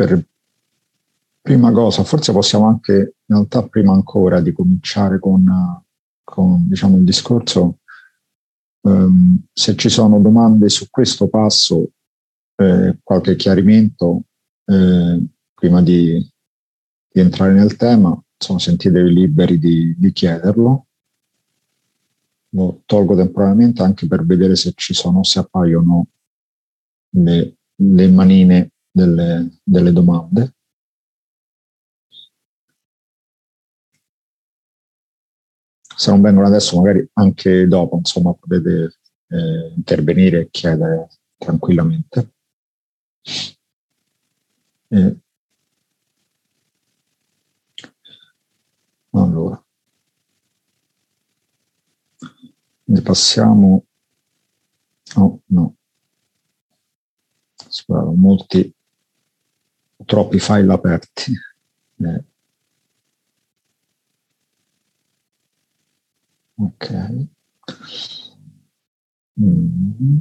per prima cosa, forse possiamo anche, in realtà prima ancora di cominciare con, con diciamo, il discorso, um, se ci sono domande su questo passo, eh, qualche chiarimento eh, prima di, di, entrare nel tema, insomma, sentitevi liberi di, di chiederlo. Lo tolgo temporaneamente anche per vedere se ci sono, se appaiono le, le manine delle, delle domande. Se non vengono adesso, magari anche dopo, insomma, potete eh, intervenire e chiedere tranquillamente. Eh, allora, ne passiamo. Oh, no. Spero, molti, troppi file aperti. Eh. Ok. Mm.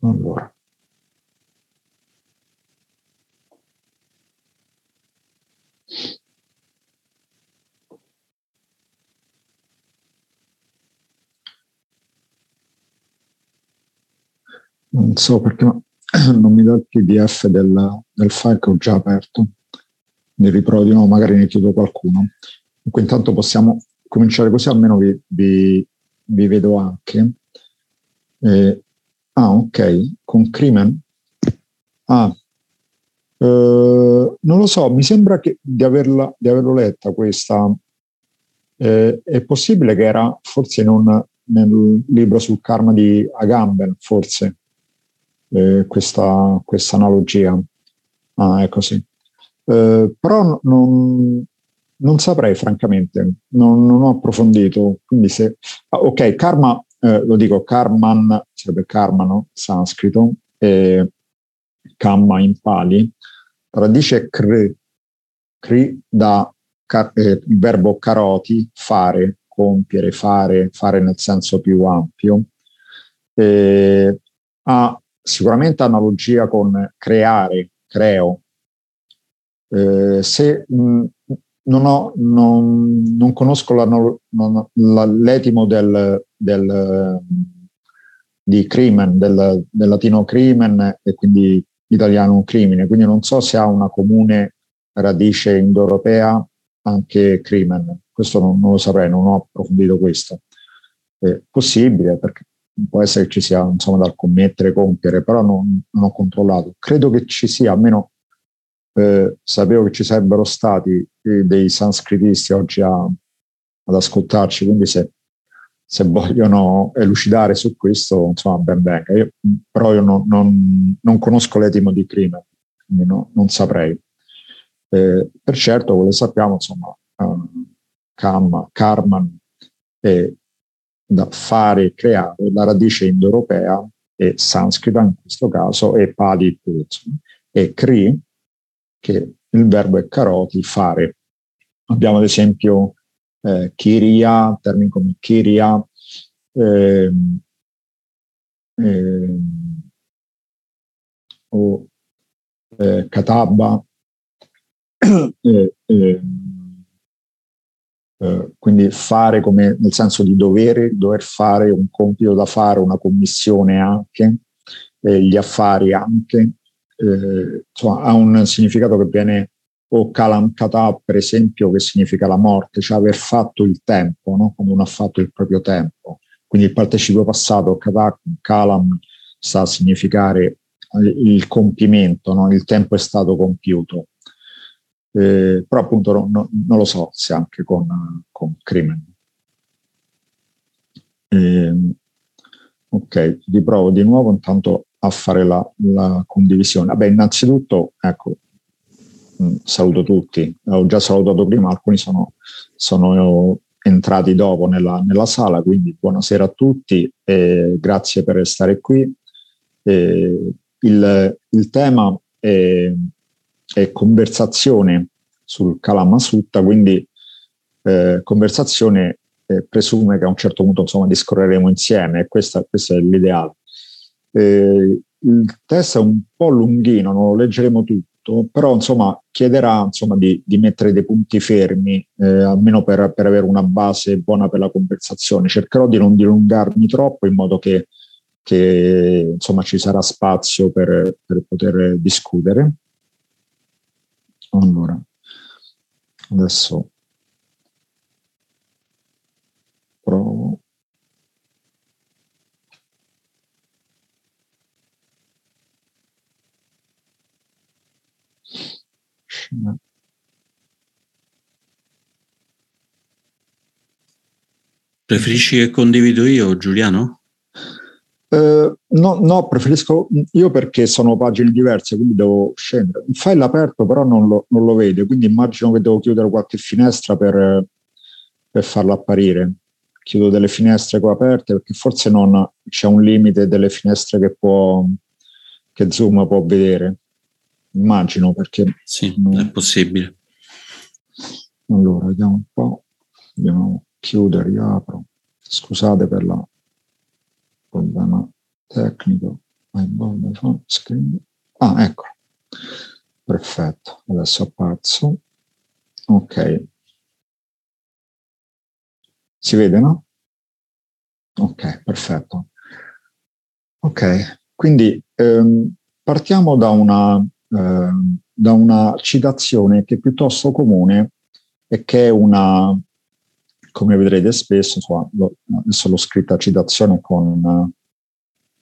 Allora. Non so perché non mi dà il PDF del, del file che ho già aperto. Ne riprovo di nuovo, magari ne chiedo qualcuno. Dunque, intanto possiamo cominciare così, almeno vi, vi, vi vedo anche. Eh, ah, ok, con Crimen. Ah, eh, non lo so, mi sembra che, di, averla, di averlo letta questa. Eh, è possibile che era forse in nel libro sul karma di Agamben, forse eh, questa, analogia. Ah, è così. Eh, però non, non, saprei, francamente, non, non, ho approfondito. Quindi se... Ah, ok, karma, eh, lo dico, karman, sarebbe karma, no? Sanscrito, e kamma in pali, radice kr, kri da eh, il verbo karoti, fare, compiere, fare, fare nel senso più ampio, eh, ha sicuramente analogia con creare, creo. Eh, se mh, non, ho, non, non conosco non, l'etimo del, del, di crimen, del, del, latino crimen e quindi italiano crimine, quindi non so se ha una comune radice indoeuropea anche crimen, questo non lo saprei, non ho approfondito questo. È possibile perché può essere che ci sia insomma dal commettere, compiere, però non, non ho controllato. Credo che ci sia, almeno eh, sapevo che ci sarebbero stati eh, dei sanscritisti oggi a, ad ascoltarci, quindi se, se, vogliono elucidare su questo, insomma, ben venga. Io, però io non, non, non conosco l'etimo di crimine, quindi no, non saprei. Eh, per certo, come sappiamo, insomma, uh, Kam, Karman e da fare e creare, la radice indoeuropea è sanscrita in questo caso e padi e kri, che il verbo è karoti, fare. Abbiamo ad esempio eh, kiria, termini come kiria, eh, eh, o eh, katabba, eh, eh, quindi fare come nel senso di dovere, dover fare un compito da fare, una commissione anche, eh, gli affari anche, eh, insomma, ha un significato che viene o kalam kata, per esempio, che significa la morte, cioè aver fatto il tempo, no? quando uno ha fatto il proprio tempo. Quindi il participio passato, kata, kalam, sta a significare il compimento, no? il tempo è stato compiuto eh, però appunto no, no, non lo so se anche con, con Crimen. Eh, ok, riprovo di nuovo intanto a fare la, la condivisione. Vabbè, innanzitutto, ecco, mm, saluto tutti, ho già salutato prima, alcuni sono, sono entrati dopo nella, nella, sala, quindi buonasera a tutti e grazie per restare qui. Eh, il, il tema è e conversazione sul Kalama Sutta, quindi eh, conversazione eh, presume che a un certo punto insomma discorreremo insieme e questa, questo è l'ideale. Eh, il test è un po' lunghino, non lo leggeremo tutto, però insomma chiederà insomma, di, di mettere dei punti fermi, eh, almeno per, per, avere una base buona per la conversazione. Cercherò di non dilungarmi troppo in modo che, che insomma, ci sarà spazio per, per poter discutere. Allora, adesso provo. Preferisci che condivido io, Giuliano? Uh, no, no, preferisco io perché sono pagine diverse, quindi devo scendere. Il file aperto però non lo, non lo vede, quindi immagino che devo chiudere qualche finestra per, per farlo apparire. Chiudo delle finestre qua aperte perché forse non c'è un limite delle finestre che, può, che Zoom può vedere. Immagino perché... Sì, non... è possibile. Allora, vediamo un po'. Andiamo chiudo, riapro. Scusate per il problema tecnico. Ah, ecco. Perfetto, adesso apparso. Ok. Si vede, no? Ok, perfetto. Ok, quindi ehm, partiamo da una, ehm, da una citazione che è piuttosto comune e che è una, come vedrete spesso, insomma, lo, adesso l'ho scritta citazione con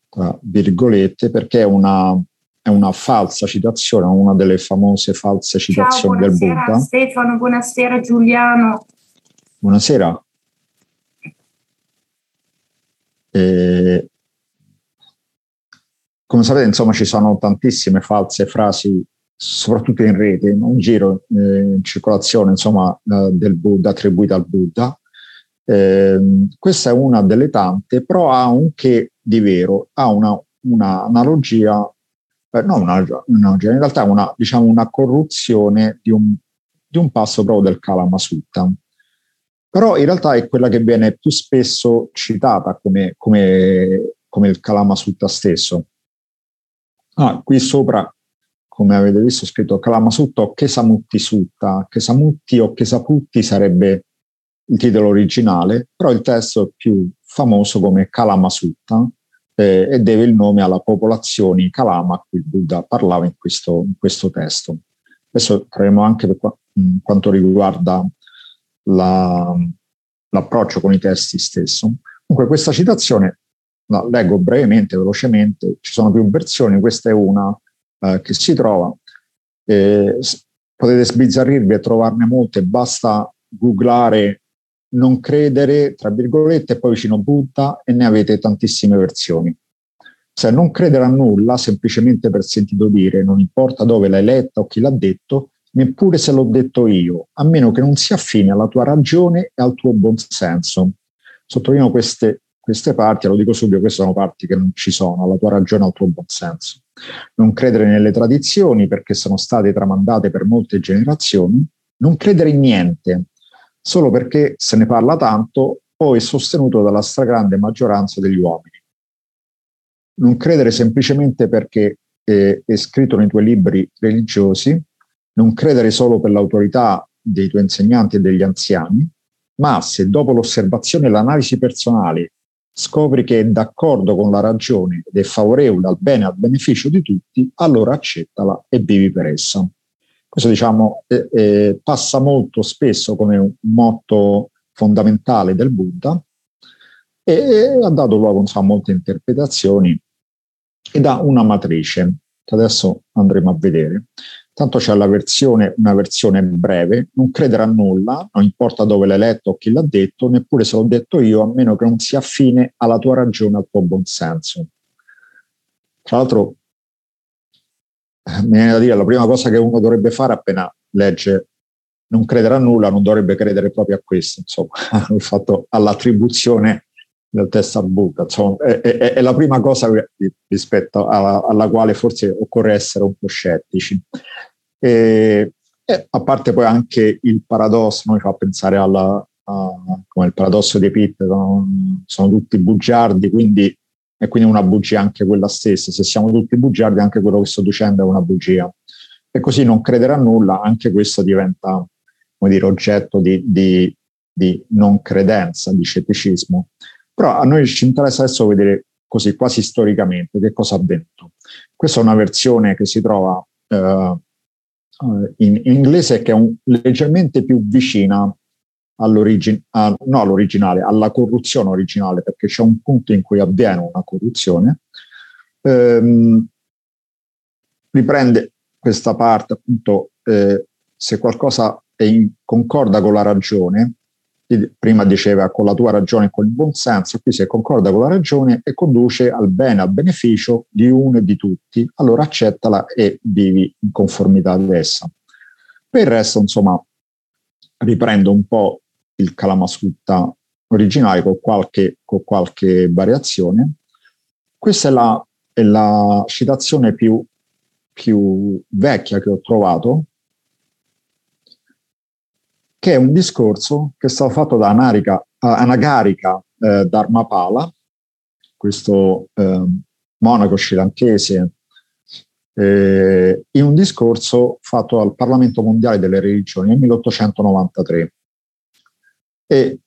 uh, virgolette perché è una, è una, falsa citazione, una delle famose false citazioni Ciao, del Buddha. Stefano, buonasera Giuliano. Buonasera. E, come sapete, insomma, ci sono tantissime false frasi soprattutto in rete, in giro, eh, in circolazione, insomma, eh, del Buddha, attribuita al Buddha, eh, questa è una delle tante, però ha un che di vero, ha una, una analogia, eh, non un'analogia, in realtà una, diciamo, una corruzione di un, di un passo proprio del Kalama Sutta. Però in realtà è quella che viene più spesso citata come, come, come il Kalama Sutta stesso. Ah, qui sopra, come avete visto, scritto Kalama Sutta o Kesamutti Sutta. Kesamutti o Kesaputti sarebbe il titolo originale, però il testo più famoso come Kalamasutta eh, e deve il nome alla popolazione Kalama a cui il Buddha parlava in questo, in questo testo. Adesso troviamo anche per qua, mh, quanto riguarda la, l'approccio con i testi stesso. Comunque questa citazione la leggo brevemente, velocemente, ci sono più versioni, questa è una eh, che si trova. Eh, potete sbizzarrirvi e trovarne molte, basta googlare non credere, tra virgolette, e poi vicino Buddha e ne avete tantissime versioni. Cioè non credere a nulla semplicemente per sentito dire, non importa dove l'hai letta o chi l'ha detto, neppure se l'ho detto io, a meno che non sia affine alla tua ragione e al tuo buonsenso. Sottolineo queste, queste parti, lo dico subito, queste sono parti che non ci sono, alla tua ragione e al tuo buonsenso. Non credere nelle tradizioni perché sono state tramandate per molte generazioni, non credere in niente, solo perché se ne parla tanto o è sostenuto dalla stragrande maggioranza degli uomini. Non credere semplicemente perché è, è scritto nei tuoi libri religiosi, non credere solo per l'autorità dei tuoi insegnanti e degli anziani, ma se dopo l'osservazione e l'analisi personale scopri che è d'accordo con la ragione ed è favorevole al bene e al beneficio di tutti, allora accettala e vivi per essa. Questo diciamo, eh, eh, passa molto spesso come un motto fondamentale del Buddha e, e ha dato luogo a molte interpretazioni ed ha una matrice che adesso andremo a vedere. Tanto c'è la versione, una versione breve, non credere a nulla, non importa dove l'hai letto o chi l'ha detto, neppure se l'ho detto io, a meno che non sia affine alla tua ragione, al tuo buonsenso. Tra l'altro mi viene da dire la prima cosa che uno dovrebbe fare appena legge non credere a nulla, non dovrebbe credere proprio a questo, insomma, il fatto all'attribuzione del test al Buddha, insomma, è, è, è, la prima cosa rispetto alla, alla, quale forse occorre essere un po' scettici. E E a parte poi anche il paradosso, noi fa pensare alla, a, come il paradosso dei Pitt, sono, sono tutti bugiardi, quindi è quindi una bugia anche quella stessa. Se siamo tutti bugiardi, anche quello che sto dicendo è una bugia. E così non credere a nulla, anche questo diventa come dire, oggetto di, di, di non credenza, di scetticismo. Però a noi ci interessa adesso vedere così quasi storicamente che cosa ha avvenuto. Questa è una versione che si trova eh, in, in, inglese che è un, leggermente più vicina all'origine, no all'originale, alla corruzione originale, perché c'è un punto in cui avviene una corruzione. Ehm, riprende questa parte appunto eh, se qualcosa è in, concorda con la ragione, prima diceva con la tua ragione e con il buon senso, qui se concorda con la ragione e conduce al bene, al beneficio di uno e di tutti, allora accettala e vivi in conformità ad essa. Per il resto, insomma, riprendo un po' il Kalamasutta originale con qualche, con qualche variazione. Questa è la, è la citazione più, più vecchia che ho trovato, che è un discorso che è stato fatto da Anarica, Anagarika eh, Dharmapala, questo eh, monaco srilankese, eh, in un discorso fatto al Parlamento Mondiale delle Religioni nel 1893 e,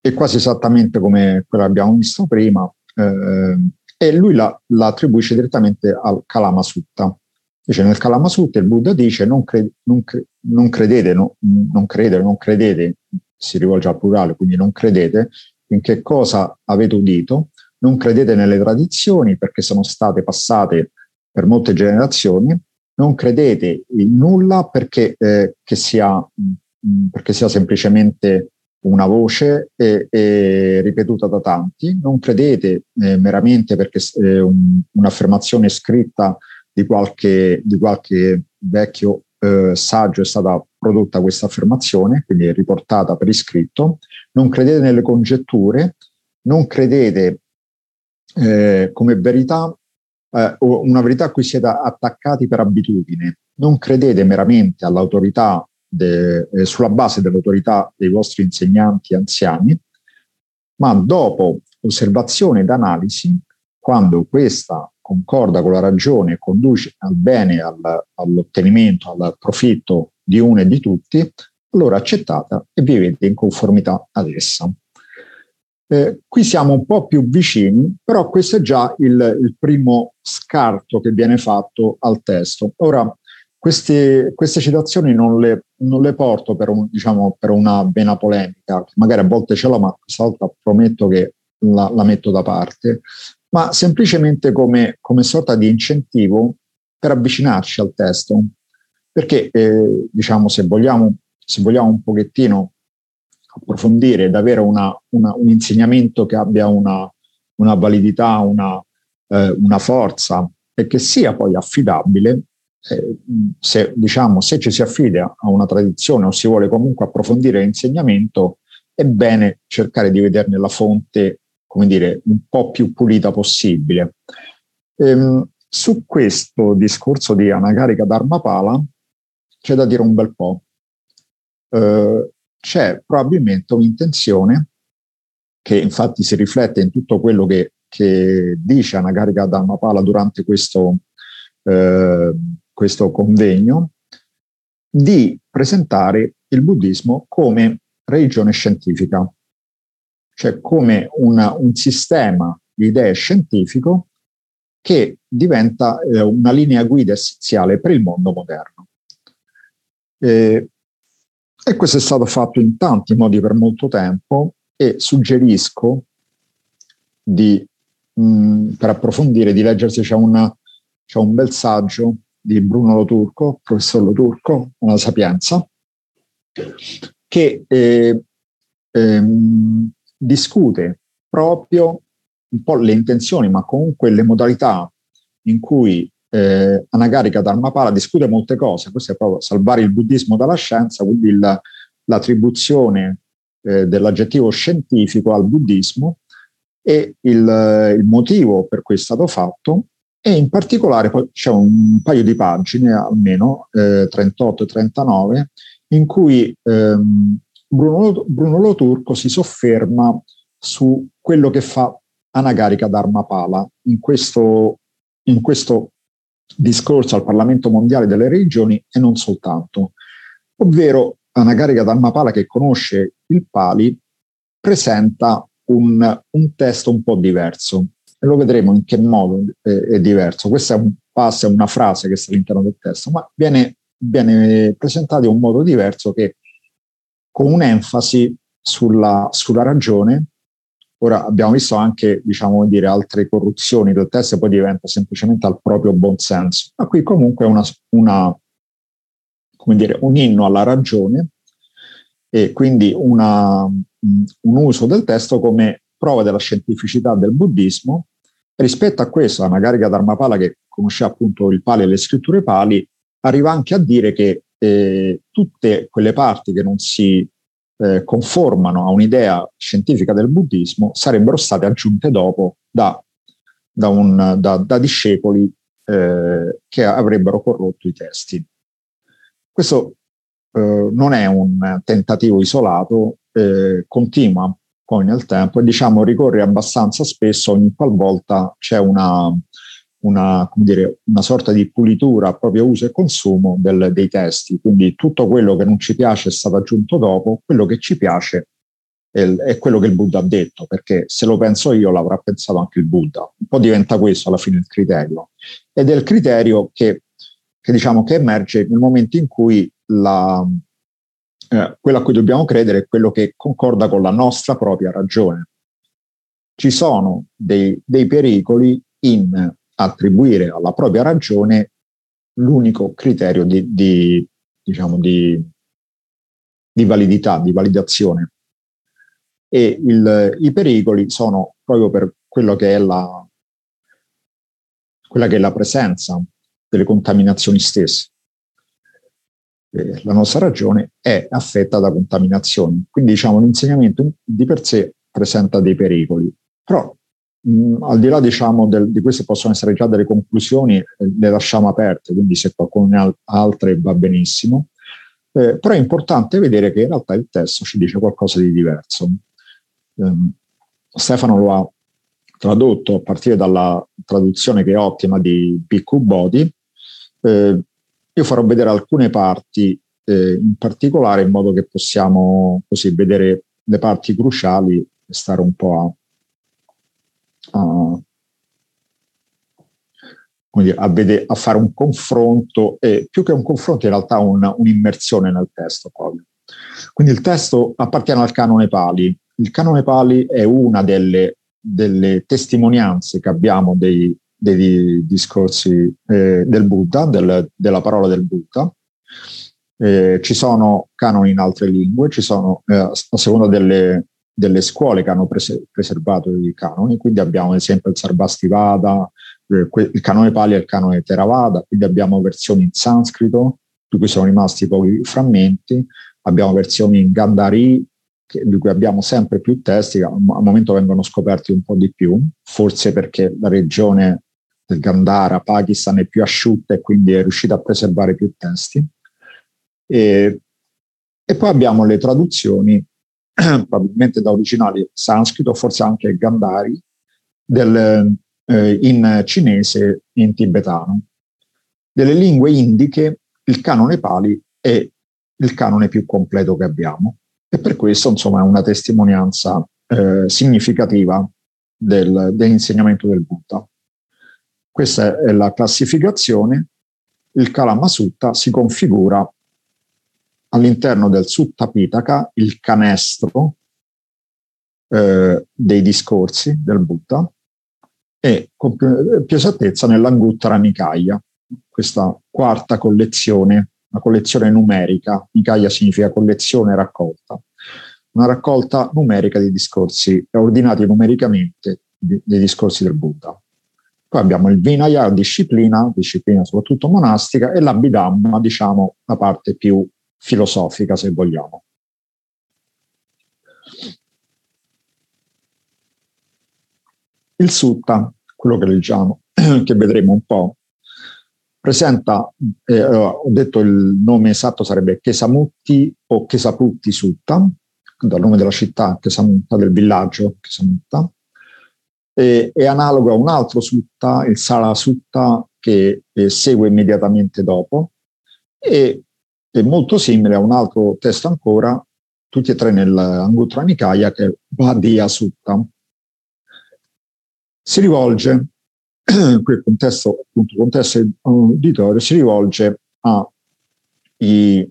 è quasi esattamente come quello che abbiamo visto prima, eh, e lui la, la, attribuisce direttamente al Kalama Sutta. Dice nel Kalama Sutta il Buddha dice non, cre, non, cre, non credete, no, non credere, non credete, si rivolge al plurale, quindi non credete in che cosa avete udito, non credete nelle tradizioni perché sono state passate per molte generazioni, non credete in nulla perché, eh, sia, mh, perché sia semplicemente una voce è, ripetuta da tanti, non credete eh, meramente perché è un, un'affermazione scritta di qualche, di qualche vecchio eh, saggio è stata prodotta questa affermazione, quindi è riportata per iscritto, non credete nelle congetture, non credete eh, come verità eh, una verità a cui siete attaccati per abitudine, non credete meramente all'autorità de, eh, sulla base dell'autorità dei vostri insegnanti anziani, ma dopo osservazione ed analisi, quando questa concorda con la ragione e conduce al bene, al, all'ottenimento, al profitto di uno e di tutti, allora accettata e vivete in conformità ad essa. Eh, qui siamo un po' più vicini, però questo è già il, il primo scarto che viene fatto al testo. Ora, queste, queste citazioni non le, non le porto per, un, diciamo, per, una vena polemica, magari a volte ce l'ho, ma questa volta prometto che la, la metto da parte, ma semplicemente come, come, sorta di incentivo per avvicinarci al testo. Perché, eh, diciamo, se vogliamo, se vogliamo un pochettino approfondire ed avere una, una, un insegnamento che abbia una, una validità, una, eh, una forza e che sia poi affidabile, eh, se, diciamo, se ci si affida a una tradizione o si vuole comunque approfondire l'insegnamento, è bene cercare di vederne la fonte, come dire, un po' più pulita possibile. Ehm, su questo discorso di Anagarika Dharmapala c'è da dire un bel po'. Eh, c'è probabilmente un'intenzione che infatti si riflette in tutto quello che, che dice Anagarika Dharmapala durante questo, eh, questo convegno, di presentare il buddismo come religione scientifica, cioè come una, un sistema di idee scientifico che diventa eh, una linea guida essenziale per il mondo moderno. Eh, e questo è stato fatto in tanti modi per molto tempo e suggerisco di, mh, per approfondire di leggersi, c'è, una, c'è un bel saggio di Bruno Loturco, professor Loturco, una sapienza, che eh, ehm, discute proprio un po' le intenzioni, ma comunque le modalità in cui eh, Anagarika Dharmapala discute molte cose. Questo è proprio salvare il buddismo dalla scienza, quindi il, l'attribuzione eh, dell'aggettivo scientifico al buddismo e il, il motivo per cui è stato fatto e in particolare poi c'è un paio di pagine, almeno eh, 38 e 39, in cui ehm, Bruno, Bruno Loturco si sofferma su quello che fa Anagarika Dharmapala in questo, in questo discorso al Parlamento Mondiale delle Regioni e non soltanto, ovvero Anagarika Dharmapala che conosce il Pali presenta un, un testo un po' diverso e lo vedremo in che modo è, è diverso. Questa è un passo, è una frase che sta all'interno del testo, ma viene, viene presentato in un modo diverso che con un'enfasi sulla, sulla ragione. Ora abbiamo visto anche, diciamo dire, altre corruzioni del testo e poi diventa semplicemente al proprio buonsenso. Ma qui comunque è una, una, dire, un inno alla ragione e quindi una, un uso del testo come prova della scientificità del buddismo. Rispetto a questo, la Nagarika Dharmapala, che conosceva appunto il Pali e le scritture Pali, arriva anche a dire che eh, tutte quelle parti che non si eh, conformano a un'idea scientifica del buddismo sarebbero state aggiunte dopo da, da, un, da, da discepoli eh, che avrebbero corrotto i testi. Questo eh, non è un tentativo isolato, eh, continua poi nel tempo e diciamo ricorre abbastanza spesso ogni qualvolta c'è una, una, dire, una sorta di pulitura proprio uso e consumo del, dei testi. Quindi tutto quello che non ci piace è stato aggiunto dopo, quello che ci piace è, è quello che il Buddha ha detto, perché se lo penso io l'avrà pensato anche il Buddha. Un po' diventa questo alla fine il criterio. Ed è il criterio che, che, diciamo, che emerge nel momento in cui la, eh, quello a cui dobbiamo credere è quello che concorda con la nostra propria ragione. Ci sono dei, dei pericoli in attribuire alla propria ragione l'unico criterio di, di, diciamo, di, di validità, di validazione. E il, i pericoli sono proprio per quello che è la, quella che è la presenza delle contaminazioni stesse. Eh, la nostra ragione è affetta da contaminazioni. Quindi diciamo l'insegnamento di per sé presenta dei pericoli, però mh, mm, al di là diciamo, del, di queste possono essere già delle conclusioni, eh, le lasciamo aperte, quindi se qualcuno ne ha altre va benissimo. Eh, però è importante vedere che in realtà il testo ci dice qualcosa di diverso. Eh, Stefano lo ha tradotto a partire dalla traduzione che è ottima di Bhikkhu Bodhi. Eh, io farò vedere alcune parti eh, in particolare in modo che possiamo così vedere le parti cruciali e stare un po' a, a, a, vedere, a, fare un confronto, e più che un confronto in realtà una, un'immersione nel testo proprio. Quindi il testo appartiene al canone Pali. Il canone Pali è una delle, delle testimonianze che abbiamo dei, dei discorsi eh, del Buddha, del, della parola del Buddha. Eh, ci sono canoni in altre lingue, ci sono eh, a seconda delle, delle scuole che hanno prese, preservato i canoni, quindi abbiamo ad esempio il Sarvastivada, eh, il canone Pali e il canone Theravada, quindi abbiamo versioni in sanscrito, di cui sono rimasti pochi frammenti, abbiamo versioni in Gandhari, che, di cui abbiamo sempre più testi, che al momento vengono scoperti un po' di più, forse perché la regione del Gandhara, Pakistan è più asciutta e quindi è riuscita a preservare più testi. E, e poi abbiamo le traduzioni probabilmente da originali sanscrito, forse anche Gandhari, del, eh, in cinese e in tibetano. Delle lingue indiche, il canone Pali è il canone più completo che abbiamo e per questo insomma è una testimonianza eh, significativa del, dell'insegnamento del Buddha. Questa è la classificazione. Il Kalama Sutta si configura all'interno del Sutta Pitaka il canestro eh, dei discorsi del Buddha e con più, più esattezza nell'Anguttara Nikaya, questa quarta collezione, una collezione numerica, Nikaya significa collezione raccolta, una raccolta numerica di discorsi ordinati numericamente dei discorsi del Buddha. Poi abbiamo il Vinaya, disciplina, disciplina soprattutto monastica, e l'Abhidhamma, diciamo, la parte più filosofica, se vogliamo. Il sutta, quello che leggiamo che vedremo un po', presenta, eh, ho detto il nome esatto sarebbe Chesamutti o Chesaputti Sutta, dal nome della città Chesamutta, del villaggio Chesamutta, e, è analogo a un altro sutta, il Sala Sutta, che eh, segue immediatamente dopo, e è molto simile a un altro testo ancora, tutti e tre nell'Anguttara Nikaya, che è Bhadia Sutta. Si rivolge, qui il contesto, appunto, contesto uditorio, si rivolge ai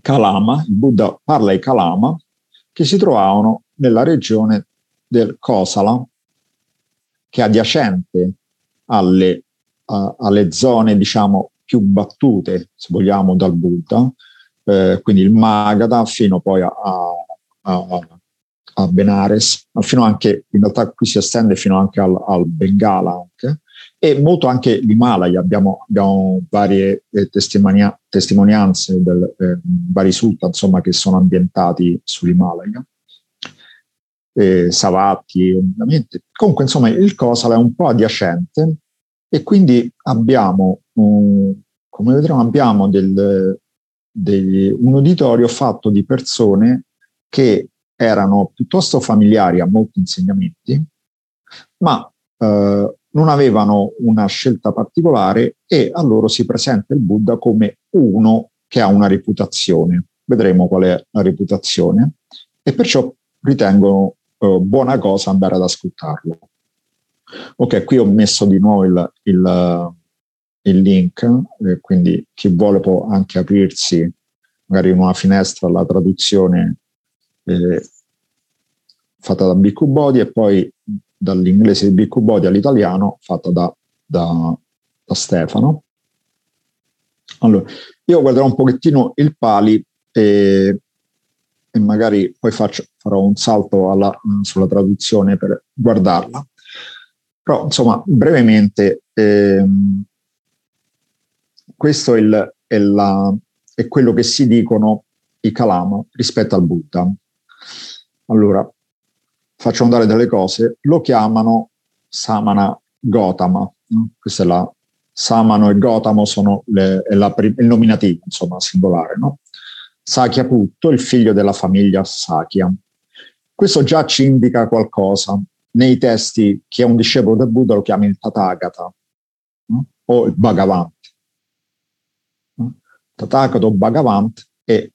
Kalama, il Buddha parla ai Kalama, che si trovavano nella regione del Kosala, che è adiacente alle, uh, alle zone, diciamo, più battute, se vogliamo, dal Buddha, eh, quindi il Magadha fino poi a, a, a, Benares, fino anche, in realtà qui si estende fino anche al, al Bengala anche, e molto anche l'Himalaya, abbiamo, abbiamo varie eh, testimonia- testimonianze, del, eh, vari sultan insomma, che sono ambientati sull'Himalaya. Eh, Savatti ovviamente. Comunque insomma il Kosala è un po' adiacente e quindi abbiamo, um, come vedremo, abbiamo del, degli, un uditorio fatto di persone che erano piuttosto familiari a molti insegnamenti, ma eh, non avevano una scelta particolare e a loro si presenta il Buddha come uno che ha una reputazione. Vedremo qual è la reputazione e perciò ritengono eh, buona cosa andare ad ascoltarlo. Ok, qui ho messo di nuovo il, il, il link, eh, quindi chi vuole può anche aprirsi magari in una finestra la traduzione eh, fatta da Bhikkhu Body e poi dall'inglese di Bhikkhu Body all'italiano fatta da, da, da Stefano. Allora, io guarderò un pochettino il Pali e, e magari poi faccio, farò un salto alla, sulla traduzione per guardarla. Però, insomma, brevemente, ehm, questo è, il, è, la, è quello che si dicono i Kalama rispetto al Buddha. Allora, faccio andare delle cose, lo chiamano Samana Gotama. Questa è la Samano e Gotamo sono le, la, il nominativo, insomma, singolare. No? Sakya Putto, il figlio della famiglia Sakya. Questo già ci indica qualcosa. Nei testi, chi è un discepolo del Buddha lo chiama il Tathagata o il Bhagavant. Tathagata o Bhagavant è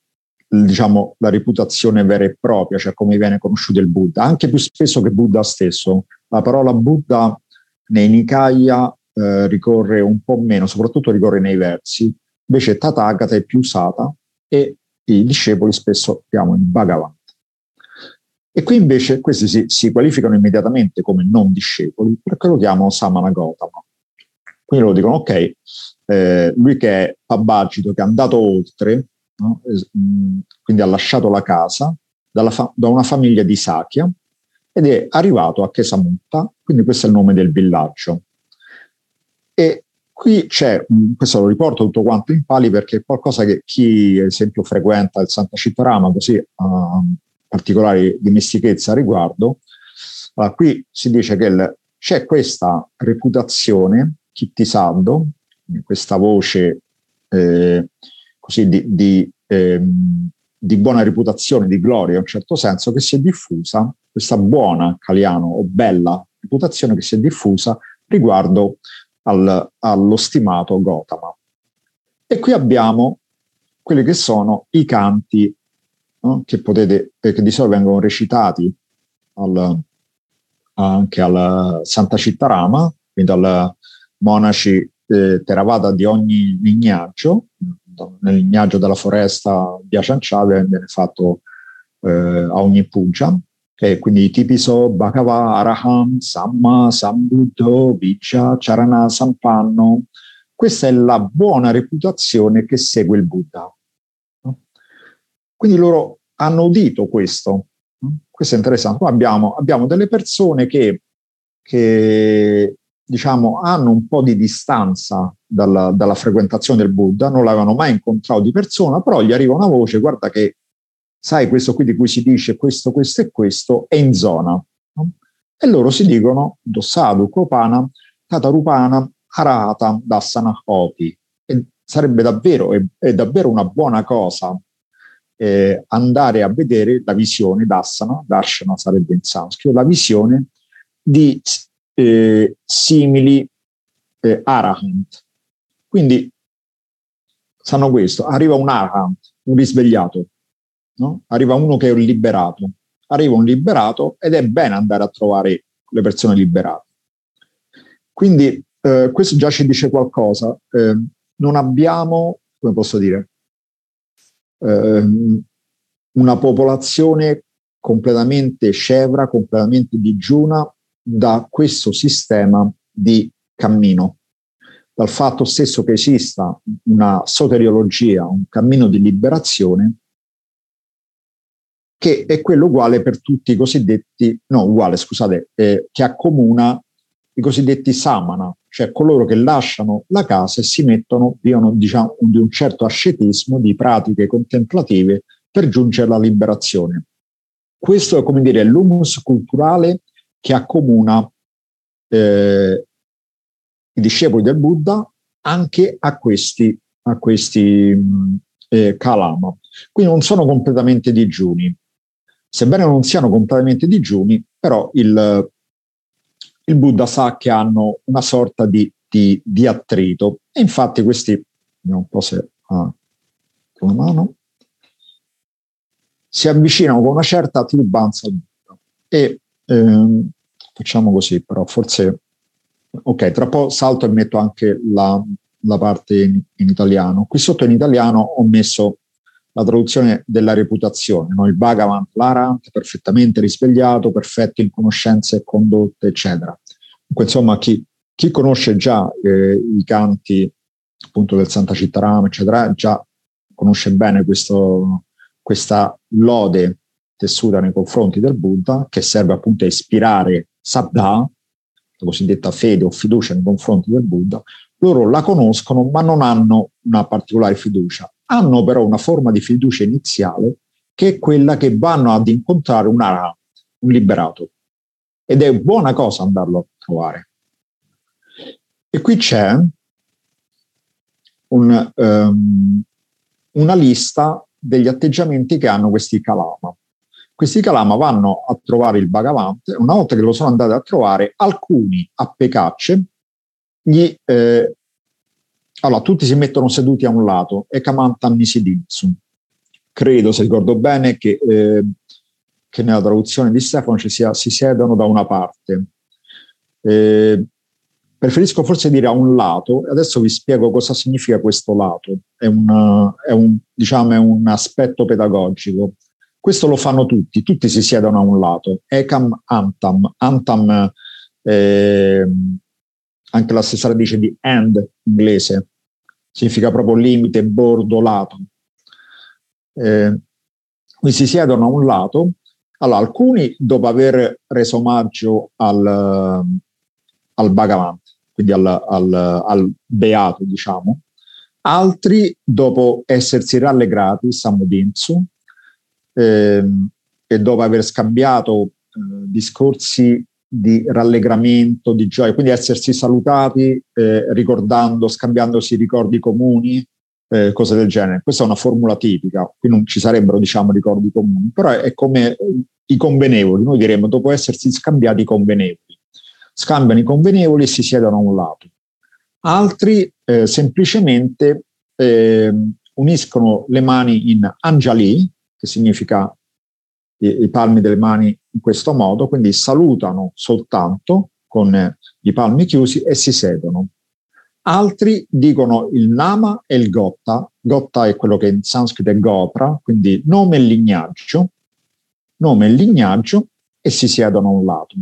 diciamo, la reputazione vera e propria, cioè come viene conosciuto il Buddha, anche più spesso che Buddha stesso. La parola Buddha nei Nikaya eh, ricorre un po' meno, soprattutto ricorre nei versi, invece Tathagata è più usata e i discepoli spesso chiamano il Bhagavan. E qui invece questi si, si, qualificano immediatamente come non discepoli perché lo chiamano Samana Gautama. Quindi loro dicono, ok, eh, lui che è Pabbagito, che è andato oltre, no? Mm, quindi ha lasciato la casa fa- da una famiglia di Sakya ed è arrivato a Kesamutta, quindi questo è il nome del villaggio. E qui c'è, mm, questo lo riporto tutto quanto in pali perché è qualcosa che chi, ad esempio, frequenta il Santa Cittarama, così ha particolari dimestichezza a riguardo, allora, qui si dice che il, c'è questa reputazione, Kittisaldo, questa voce eh, così di, di, ehm, di, buona reputazione, di gloria in un certo senso, che si è diffusa, questa buona caliano o bella reputazione che si è diffusa riguardo al, allo stimato Gotama. E qui abbiamo quelli che sono i canti no? che potete, che di solito vengono recitati al, anche al Santa Cittarama, quindi dal monaci eh, Theravada di ogni lignaggio, nel lignaggio della foresta di Acianciave viene fatto eh, a ogni pugia, e quindi i tipi sono Bhagava, Araham, Samma, Sambuddho, Viccia, Charana, Sampanno. Questa è la buona reputazione che segue il Buddha. Quindi loro hanno udito questo. Questo è interessante. Abbiamo, abbiamo delle persone che, che diciamo, hanno un po' di distanza dalla, dalla, frequentazione del Buddha, non l'avevano mai incontrato di persona, però gli arriva una voce, guarda che sai questo qui di cui si dice questo, questo e questo è in zona. No? E loro si dicono, Dossadu, Kopana, Tatarupana Arahatam Dassana Hoti. E sarebbe davvero, è, è davvero una buona cosa eh, andare a vedere la visione Dassana, Darshana sarebbe in sanscrito, la visione di eh, simili eh, Arahant. Quindi sanno questo, arriva un Arahant, un risvegliato, no? arriva uno che è un liberato, arriva un liberato ed è bene andare a trovare le persone liberate. Quindi eh, questo già ci dice qualcosa. Eh, non abbiamo, come posso dire, ehm, una popolazione completamente scevra, completamente digiuna da questo sistema di cammino, dal fatto stesso che esista una soteriologia, un cammino di liberazione che è quello uguale per tutti i cosiddetti, no, uguale, scusate, eh, che accomuna i cosiddetti samana, cioè coloro che lasciano la casa e si mettono, vivono diciamo, di un certo ascetismo, di pratiche contemplative per giungere alla liberazione. Questo è come dire l'humus culturale che accomuna eh, i discepoli del Buddha anche a questi, a questi eh, kalama. Quindi non sono completamente digiuni. Sebbene non siano completamente digiuni, però il, il Buddha sa che hanno una sorta di, di, di attrito. E infatti questi, vediamo un po' se ah, la mano, si avvicinano con una certa turbanza al Buddha. E ehm, facciamo così, però forse, ok, tra poco salto e metto anche la, la parte in, in, italiano. Qui sotto in italiano ho messo la traduzione della reputazione, no? il Bhagavan, l'Arant, perfettamente risvegliato, perfetto in conoscenze e condotte, eccetera. Dunque, insomma, chi, chi conosce già eh, i canti appunto del Santa Cittaram, eccetera, già conosce bene questo, questa lode tessuta nei confronti del Buddha, che serve appunto a ispirare Saddha, la cosiddetta fede o fiducia nei confronti del Buddha, loro la conoscono ma non hanno una particolare fiducia. Hanno però una forma di fiducia iniziale che è quella che vanno ad incontrare un arhat, un liberato. Ed è buona cosa andarlo a trovare. E qui c'è un, um, una lista degli atteggiamenti che hanno questi kalama. Questi Kalama vanno a trovare il Bhagavante, una volta che lo sono andati a trovare, alcuni a pecacce, gli, eh, allora tutti si mettono seduti a un lato e Kamanta Nisiditsu. Credo, se ricordo bene, che, eh, che nella traduzione di Stefano ci sia, si siedono da una parte. Eh, preferisco forse dire a un lato, adesso vi spiego cosa significa questo lato. È, una, è, un, diciamo, è un aspetto pedagogico. Questo lo fanno tutti, tutti si siedono a un lato. Ecam antam, antam eh, anche la stessa radice di end inglese, significa proprio limite, bordo, lato. Eh, quindi si siedono a un lato. Allora, alcuni dopo aver reso omaggio al, al Bhagavant, quindi al, al, al beato, diciamo, altri dopo essersi rallegrati, Samudinsu, ehm, e dopo aver scambiato eh, discorsi di rallegramento, di gioia, quindi essersi salutati eh, ricordando, scambiandosi ricordi comuni, eh, cose del genere. Questa è una formula tipica, qui non ci sarebbero diciamo ricordi comuni, però è, come i convenevoli, noi diremmo dopo essersi scambiati i convenevoli. Scambiano i convenevoli e si siedono a un lato. Altri eh, semplicemente eh, uniscono le mani in Anjali, che significa i, i, palmi delle mani in questo modo, quindi salutano soltanto con i palmi chiusi e si sedono. Altri dicono il nama e il gotta. Gotta è quello che in sanscrito è gopra, quindi nome e lignaggio, nome e lignaggio e si siedono a un lato.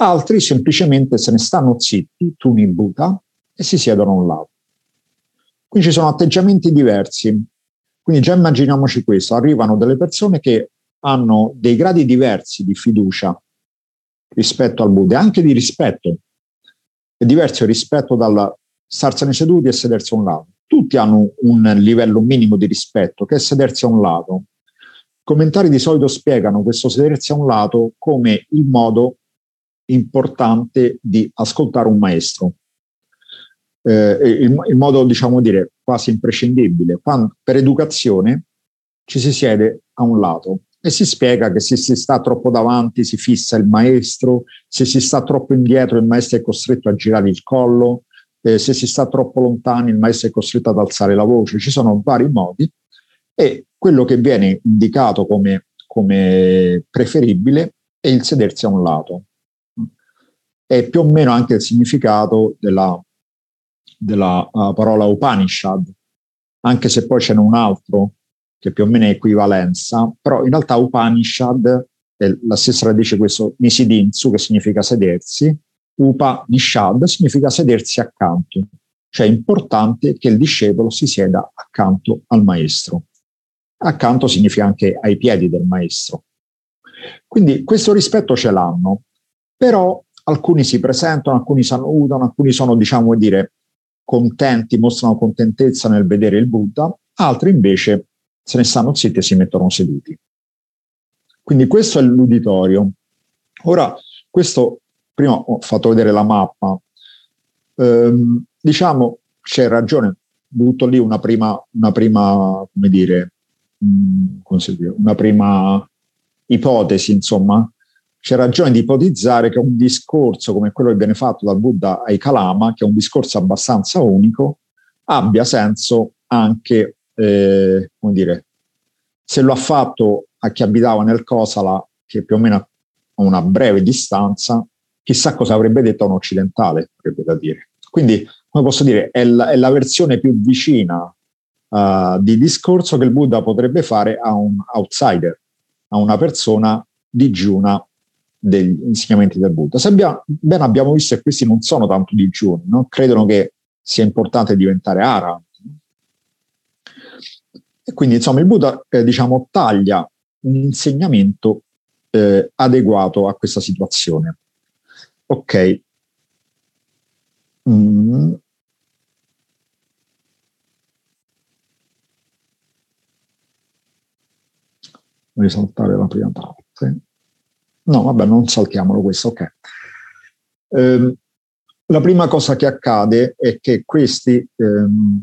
Altri semplicemente se ne stanno zitti, tuni buddha, e si siedono a un lato. Quindi ci sono atteggiamenti diversi quindi già immaginiamoci questo, arrivano delle persone che hanno dei gradi diversi di fiducia rispetto al Buddha, anche di rispetto. È diverso rispetto dal starsene seduti e sedersi a un lato. Tutti hanno un livello minimo di rispetto, che è sedersi a un lato. I commentari di solito spiegano questo sedersi a un lato come il modo importante di ascoltare un maestro. Eh, il, il, modo, diciamo dire, quasi imprescindibile. Quando, per educazione ci si siede a un lato e si spiega che se si sta troppo davanti si fissa il maestro, se si sta troppo indietro il maestro è costretto a girare il collo, eh, se si sta troppo lontani il maestro è costretto ad alzare la voce. Ci sono vari modi e quello che viene indicato come, come preferibile è il sedersi a un lato. È più o meno anche il significato della, della uh, parola Upanishad, anche se poi ce n'è un altro che più o meno è equivalenza, però in realtà Upanishad è la stessa radice questo Nisidinsu che significa sedersi, Upanishad significa sedersi accanto, cioè è importante che il discepolo si sieda accanto al maestro. Accanto significa anche ai piedi del maestro. Quindi questo rispetto ce l'hanno, però alcuni si presentano, alcuni salutano, alcuni sono, diciamo dire, contenti, mostrano contentezza nel vedere il Buddha, altri invece se ne stanno zitti e si mettono seduti. Quindi questo è l'uditorio. Ora, questo, prima ho fatto vedere la mappa, ehm, diciamo c'è ragione, butto lì una prima, una prima come dire, mh, una prima ipotesi, insomma, c'è ragione di ipotizzare che un discorso come quello che viene fatto dal Buddha ai Kalama, che è un discorso abbastanza unico, abbia senso anche eh, come dire, se lo ha fatto a chi abitava nel Kosala, che più o meno a una breve distanza, chissà cosa avrebbe detto a un occidentale, avrebbe da dire. Quindi, come posso dire, è la, è la versione più vicina uh, di discorso che il Buddha potrebbe fare a un outsider, a una persona digiuna degli insegnamenti del Buddha. Se abbiamo, ben abbiamo visto che questi non sono tanto digiuni, no? credono che sia importante diventare ara, e quindi insomma il Buddha eh, diciamo, taglia un insegnamento eh, adeguato a questa situazione. Ok. Mm. Saltare la prima parte. No, vabbè, non saltiamolo questo, ok. Eh, la prima cosa che accade è che questi, ehm,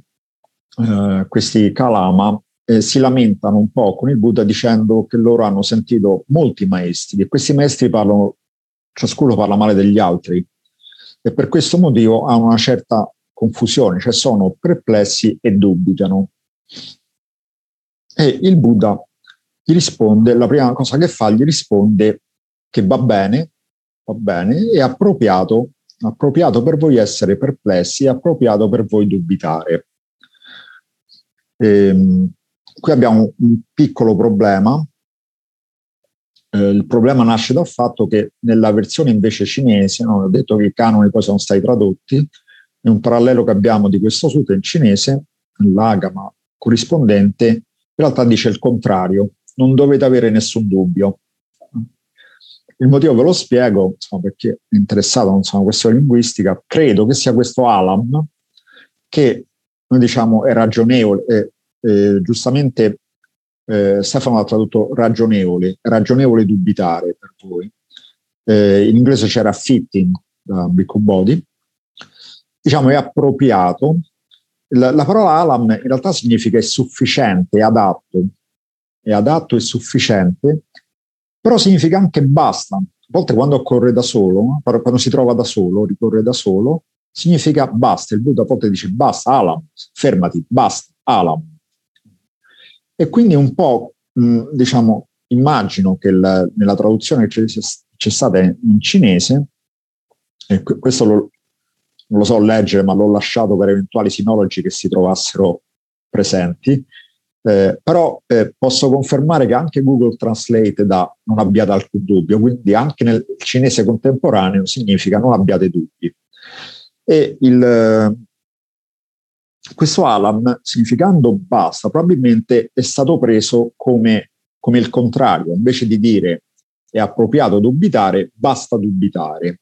eh, questi Kalama eh, si lamentano un po' con il Buddha dicendo che loro hanno sentito molti maestri e questi maestri parlano, ciascuno parla male degli altri e per questo motivo hanno una certa confusione, cioè sono perplessi e dubitano. E il Buddha gli risponde, la prima cosa che fa, gli risponde che va bene, va bene, è appropriato, appropriato per voi essere perplessi, è appropriato per voi dubitare. Ehm, qui abbiamo un piccolo problema. Eh, il problema nasce dal fatto che nella versione invece cinese, no, ho detto che i canoni poi sono stati tradotti, è un parallelo che abbiamo di questo sutra in cinese, l'agama corrispondente, in realtà dice il contrario, non dovete avere nessun dubbio. Il motivo ve lo spiego, insomma, perché è interessato a una questione linguistica, credo che sia questo Alam, che noi diciamo è ragionevole, è eh, giustamente eh, Stefano ha tradotto ragionevole, ragionevole dubitare per voi. Eh, in inglese c'era fitting da Body. Diciamo è appropriato. La, la, parola alam in realtà significa è sufficiente, è adatto. È adatto e sufficiente, però significa anche basta. A volte quando corre da solo, quando si trova da solo, ricorre da solo, significa basta. Il Buddha a volte dice basta, alam, fermati, basta, alam e quindi un po', mh, diciamo, immagino che il, nella traduzione che c'è, c'è, stata in cinese, e questo lo, non lo so leggere, ma l'ho lasciato per eventuali sinologi che si trovassero presenti, eh, però eh, posso confermare che anche Google Translate da non abbiate alcun dubbio, quindi anche nel cinese contemporaneo significa non abbiate dubbi. E il, questo Alam, significando basta, probabilmente è stato preso come, come il contrario, invece di dire è appropriato dubitare, basta dubitare.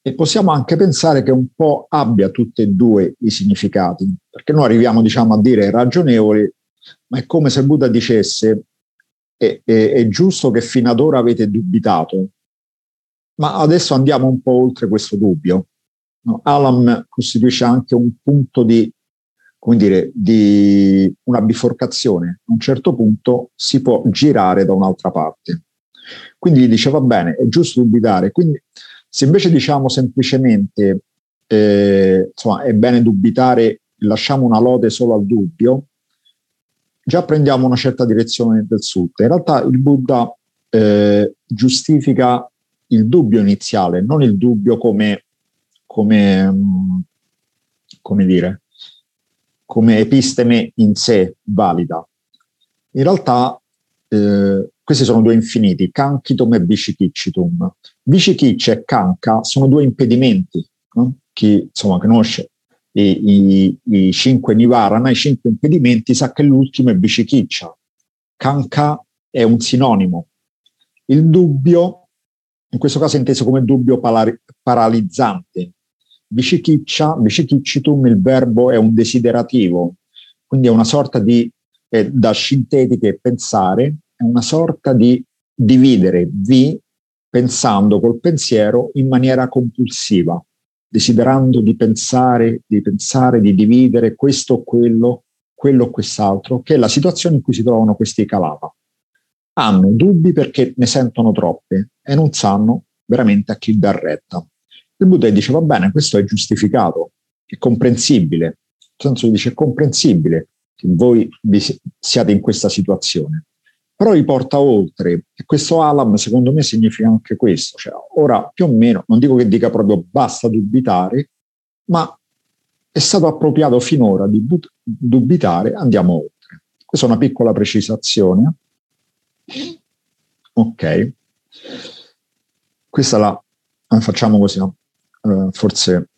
E possiamo anche pensare che un po' abbia tutti e due i significati, perché noi arriviamo diciamo, a dire ragionevoli, ma è come se Buddha dicesse è, è, è giusto che fino ad ora avete dubitato, ma adesso andiamo un po' oltre questo dubbio. No, Alam costituisce anche un punto di, come dire, di una biforcazione. A un certo punto si può girare da un'altra parte. Quindi dice va bene, è giusto dubitare. Quindi se invece diciamo semplicemente eh, insomma, è bene dubitare, lasciamo una lode solo al dubbio, già prendiamo una certa direzione del sud. In realtà il Buddha eh, giustifica il dubbio iniziale, non il dubbio come, come, mm, come dire, come episteme in sé valida. In realtà eh, questi sono due infiniti, Kankitum e Vishikiccitum. Vishikiccia e Kanka sono due impedimenti. No? Chi insomma, conosce i, i, i, cinque Nivarana, i cinque impedimenti, sa che l'ultimo è Vishikiccia. Kanka è un sinonimo. Il dubbio, in questo caso è inteso come dubbio palari, paralizzante. Vishikiccia, Vishikiccitum, il verbo è un desiderativo, quindi è una sorta di, eh, da sintetiche pensare, è una sorta di dividere vi pensando col pensiero in maniera compulsiva, desiderando di pensare, di pensare, di dividere questo o quello, quello o quest'altro, che è la situazione in cui si trovano questi calapa. Hanno dubbi perché ne sentono troppe e non sanno veramente a chi dar retta. Il Buddha dice va bene, questo è giustificato, è comprensibile, nel senso dice è comprensibile che voi siate in questa situazione però li porta oltre e questo Alam secondo me significa anche questo, cioè, ora più o meno, non dico che dica proprio basta dubitare, ma è stato appropriato finora di but- dubitare, andiamo oltre. Questa è una piccola precisazione. Ok, questa la facciamo così, no? Uh, forse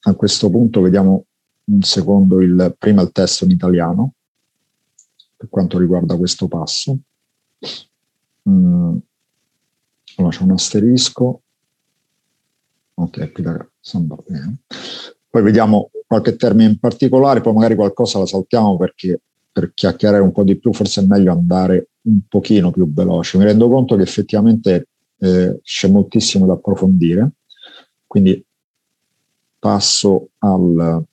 a questo punto vediamo un secondo il, prima il testo in italiano per quanto riguarda questo passo. Mm. Allora c'è un asterisco. Ok, qui da sembra bene. Poi vediamo qualche termine in particolare, poi magari qualcosa la saltiamo perché per chiacchierare un po' di più forse è meglio andare un pochino più veloce. Mi rendo conto che effettivamente eh, c'è moltissimo da approfondire, quindi passo al,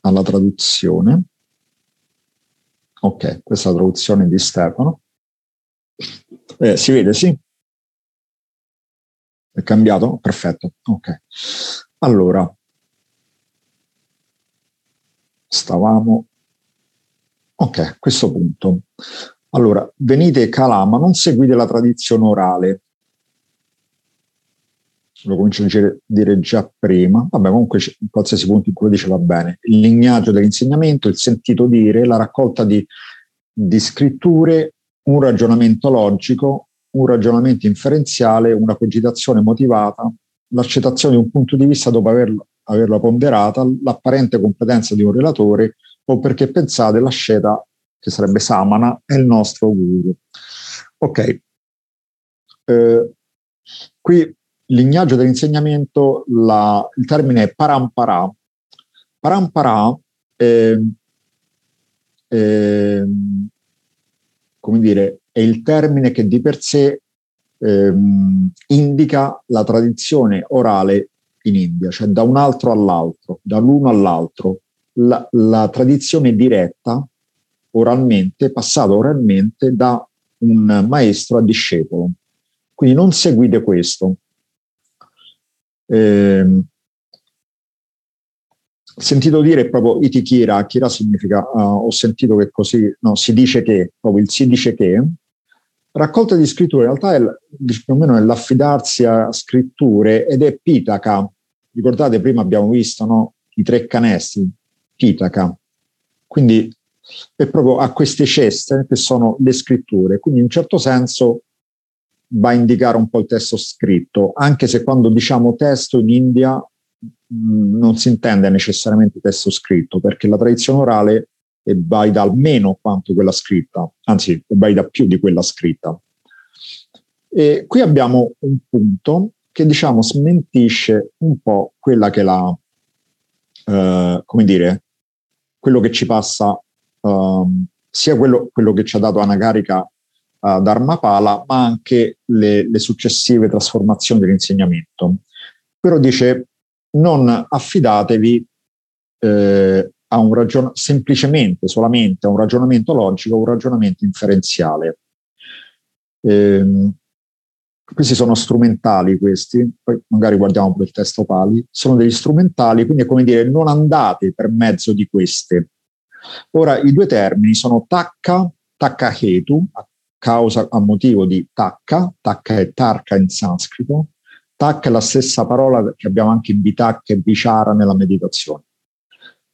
alla traduzione. Ok, questa è la traduzione di Stefano. Eh, si vede, sì? È cambiato? Perfetto, ok. Allora, stavamo... Ok, a questo punto. Allora, venite Calama, non seguite la tradizione orale. Lo comincio a dire già prima. Vabbè, comunque in qualsiasi punto in cui dice va bene. Lignaggio dell'insegnamento, il sentito dire, la raccolta di, di scritture un ragionamento logico, un ragionamento inferenziale, una cogitazione motivata, l'accettazione di un punto di vista dopo averlo, averla ponderata, l'apparente competenza di un relatore o perché pensate la sceta, che sarebbe Samana, è il nostro guru. Ok, eh, qui lignaggio dell'insegnamento, la, il termine è parampara. Parampara eh, eh, come dire, è il termine che di per sé ehm, indica la tradizione orale in India, cioè da un altro all'altro, dall'uno all'altro, la, la tradizione diretta oralmente, passata oralmente da un maestro a discepolo. Quindi non seguite questo. Eh, sentito dire proprio itikira, kira significa uh, ho sentito che così, no, si dice che, proprio il si dice che, raccolta di scritture in realtà è, più o meno è l'affidarsi a scritture ed è pitaka. Ricordate, prima abbiamo visto no, i tre canestri, pitaka. Quindi è proprio a queste ceste che sono le scritture. Quindi in un certo senso va a indicare un po' il testo scritto, anche se quando diciamo testo in India Mm, non si intende necessariamente testo scritto, perché la tradizione orale è valida almeno quanto quella scritta, anzi è valida più di quella scritta. E qui abbiamo un punto che diciamo smentisce un po' quella che la, eh, come dire, quello che ci passa, um, sia quello, quello, che ci ha dato Anagarika a Dharmapala, ma anche le, le successive trasformazioni dell'insegnamento. Però dice non affidatevi eh, a un ragion- semplicemente, solamente a un ragionamento logico, un ragionamento inferenziale. Eh, questi sono strumentali questi, poi magari guardiamo pure il testo Pali, sono degli strumentali, quindi è come dire non andate per mezzo di queste. Ora i due termini sono tacca, tacca hetu, a causa, a motivo di tacca, tacca è tarka in sanscrito, tacca è la stessa parola che abbiamo anche in vitacca e vichara nella meditazione.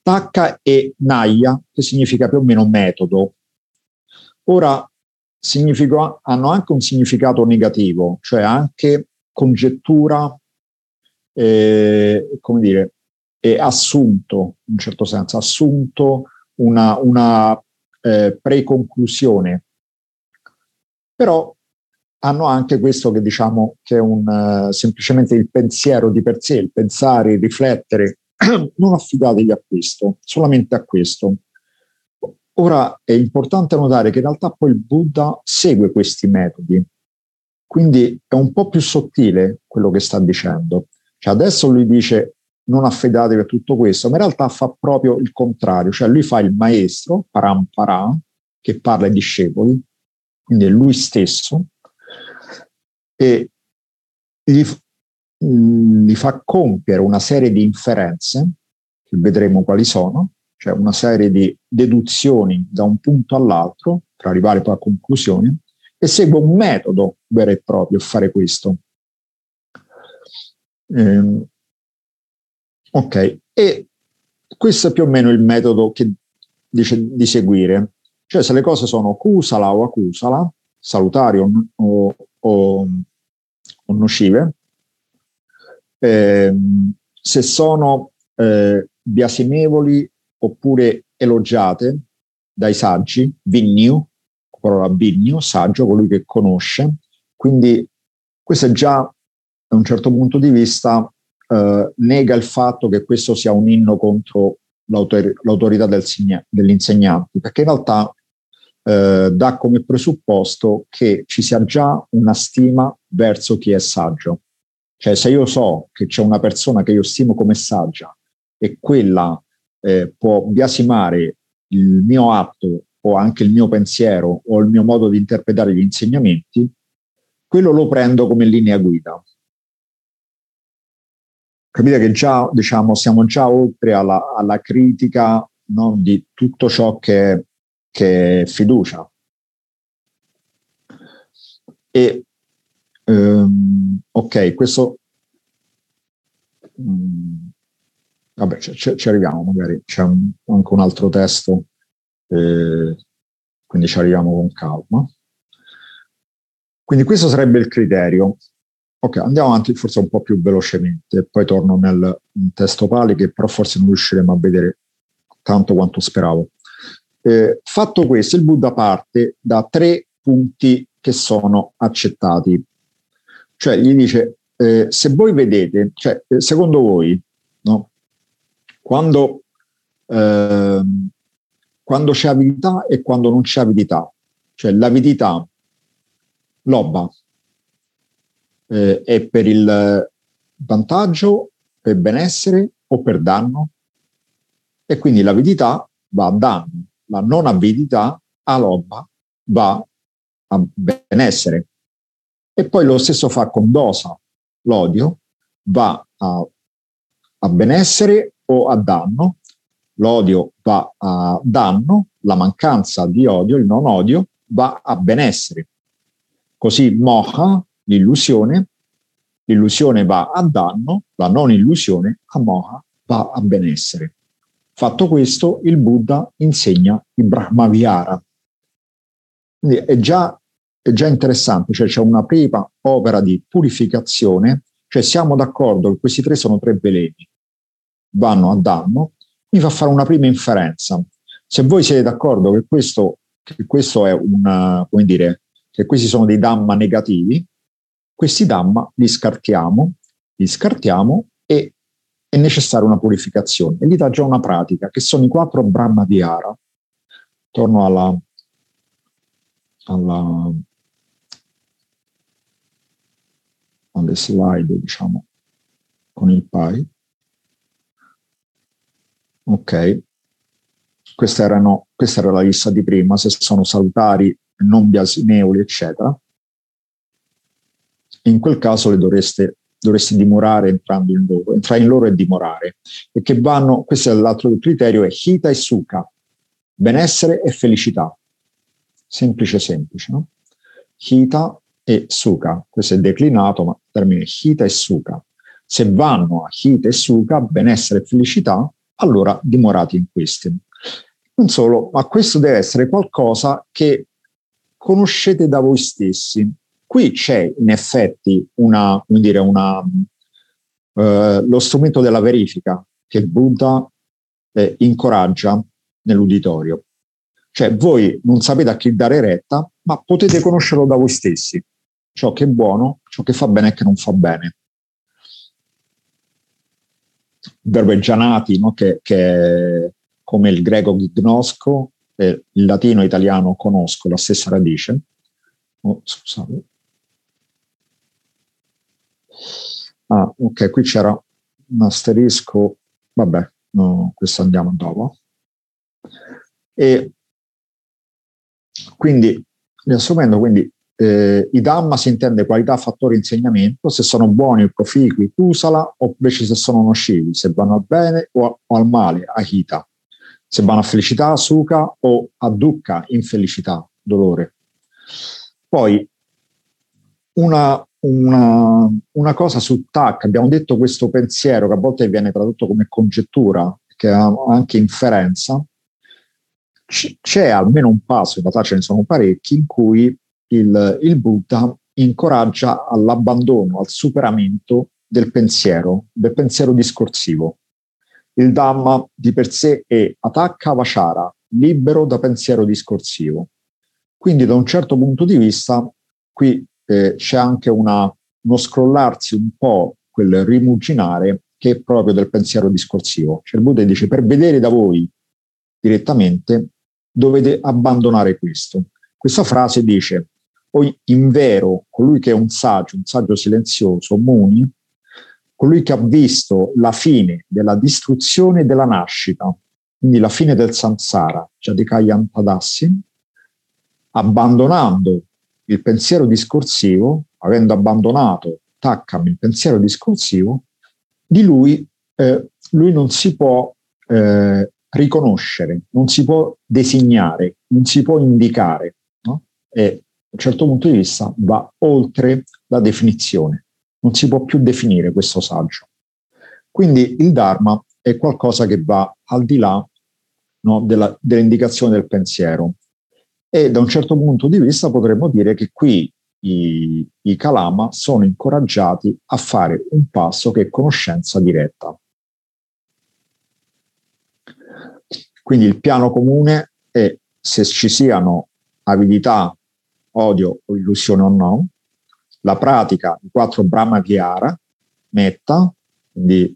Tacca e naya, che significa più o meno metodo. Ora, hanno anche un significato negativo, cioè anche congettura, eh, come dire, e assunto, in un certo senso, assunto una, una eh, preconclusione. Però hanno anche questo che diciamo che è un, uh, semplicemente il pensiero di per sé, il pensare, il riflettere. non affidatevi a questo, solamente a questo. Ora è importante notare che in realtà poi il Buddha segue questi metodi, quindi è un po' più sottile quello che sta dicendo. Cioè adesso lui dice non affidatevi a tutto questo, ma in realtà fa proprio il contrario, cioè lui fa il maestro, parampara, che parla ai discepoli, quindi è lui stesso, e gli, gli fa compiere una serie di inferenze, che vedremo quali sono, cioè una serie di deduzioni da un punto all'altro per arrivare poi a conclusioni e segue un metodo vero e proprio a fare questo. Eh, ok, e questo è più o meno il metodo che dice di seguire. Cioè se le cose sono kusala o acusala, salutari o, o, o, o nocive, eh, se sono eh, biasimevoli oppure elogiate dai saggi, Vignu, parola Vignu, saggio, colui che conosce. Quindi questo è già, da un certo punto di vista, eh, nega il fatto che questo sia un inno contro l'autor- l'autorità del signa- dell'insegnante, perché in realtà eh, dà come presupposto che ci sia già una stima verso chi è saggio. Cioè se io so che c'è una persona che io stimo come saggia e quella eh, può biasimare il mio atto o anche il mio pensiero o il mio modo di interpretare gli insegnamenti, quello lo prendo come linea guida. Capite che già diciamo, siamo già oltre alla, alla critica no, di tutto ciò che, che è fiducia. E um, ok, questo um, vabbè, ci, ci arriviamo magari, c'è un, anche un altro testo, eh, quindi ci arriviamo con calma. Quindi questo sarebbe il criterio. Ok, andiamo avanti forse un po' più velocemente, poi torno nel testo Pali che però forse non riusciremo a vedere tanto quanto speravo. Eh, fatto questo, il Buddha parte da tre punti che sono accettati. Cioè gli dice, eh, se voi vedete, cioè, eh, secondo voi, no, quando, eh, quando c'è avidità e quando non c'è avidità. Cioè l'avidità, l'obba, eh, è per il vantaggio, per benessere o per danno? E quindi l'avidità va a danno, la non avidità a lobba va a benessere. E poi lo stesso fa con dosa, l'odio va a, a benessere o a danno, l'odio va a danno, la mancanza di odio, il non odio, va a benessere. Così moha, l'illusione, l'illusione va a danno, la non illusione a va a benessere. Fatto questo, il Buddha insegna il Brahmavihara. Quindi è già, è già interessante, cioè c'è una prima opera di purificazione, cioè siamo d'accordo che questi tre sono tre veleni, vanno a danno, mi fa fare una prima inferenza. Se voi siete d'accordo che questo, che questo è una, come dire, che questi sono dei Dhamma negativi, questi Dhamma li scartiamo, li scartiamo e è necessaria una purificazione. E lì dà già una pratica, che sono i quattro Brahma di Ara. Torno alla, alla, alle slide, diciamo, con il PAI. Ok, questa, erano, questa era la lista di prima, se sono salutari, non biasimevoli, eccetera. In quel caso le dovreste, dovreste dimorare entrando in loro, entrare in loro e dimorare. E che vanno, questo è l'altro criterio, è Hita e Sukha, benessere e felicità. Semplice, semplice, no? Hita e Sukha, questo è declinato, ma il termine Hita e Sukha. Se vanno a Hita e Sukha, benessere e felicità, allora dimorate in questi. Non solo, ma questo deve essere qualcosa che conoscete da voi stessi. Qui c'è in effetti una, dire, una, eh, lo strumento della verifica che il Buddha eh, incoraggia nell'uditorio. Cioè voi non sapete a chi dare retta, ma potete conoscerlo da voi stessi. Ciò che è buono, ciò che fa bene e che non fa bene. Il verbo è gianati, no? che, che come il greco gnosco, e il latino e italiano conosco, la stessa radice. Oh, scusate. Ah, ok, qui c'era un asterisco, vabbè, no, questo andiamo dopo. E quindi, riassumendo, quindi eh, i Dhamma si intende qualità, fattore, insegnamento, se sono buoni o proficui, kusala, o invece se sono nocivi, se vanno al bene o, o al male, ahita se vanno a felicità, suca o a dukkha, infelicità, dolore. Poi una, una, una, cosa su TAC, abbiamo detto questo pensiero che a volte viene tradotto come congettura, che ha anche inferenza, c'è almeno un passo, in realtà ce ne sono parecchi, in cui il, il Buddha incoraggia all'abbandono, al superamento del pensiero, del pensiero discorsivo. Il Dhamma di per sé è attacca Vachara, libero da pensiero discorsivo. Quindi da un certo punto di vista qui eh, c'è anche una, uno scrollarsi un po', quel rimuginare che è proprio del pensiero discorsivo. Cioè il Buddha dice per vedere da voi direttamente dovete abbandonare questo. Questa frase dice, o in vero, colui che è un saggio, un saggio silenzioso, Muni, colui che ha visto la fine della distruzione della nascita, quindi la fine del samsara, Jadikayan Tadassi, abbandonando il pensiero discorsivo, avendo abbandonato Takkam il pensiero discorsivo, di lui, eh, lui non si può eh, riconoscere, non si può designare, non si può indicare no? e da un certo punto di vista va oltre la definizione non si può più definire questo saggio. Quindi il Dharma è qualcosa che va al di là no, della, dell'indicazione del pensiero. E da un certo punto di vista potremmo dire che qui i, i Kalama sono incoraggiati a fare un passo che è conoscenza diretta. Quindi il piano comune è se ci siano avidità, odio o illusione o no, la pratica di quattro Brahma Viara, metta, quindi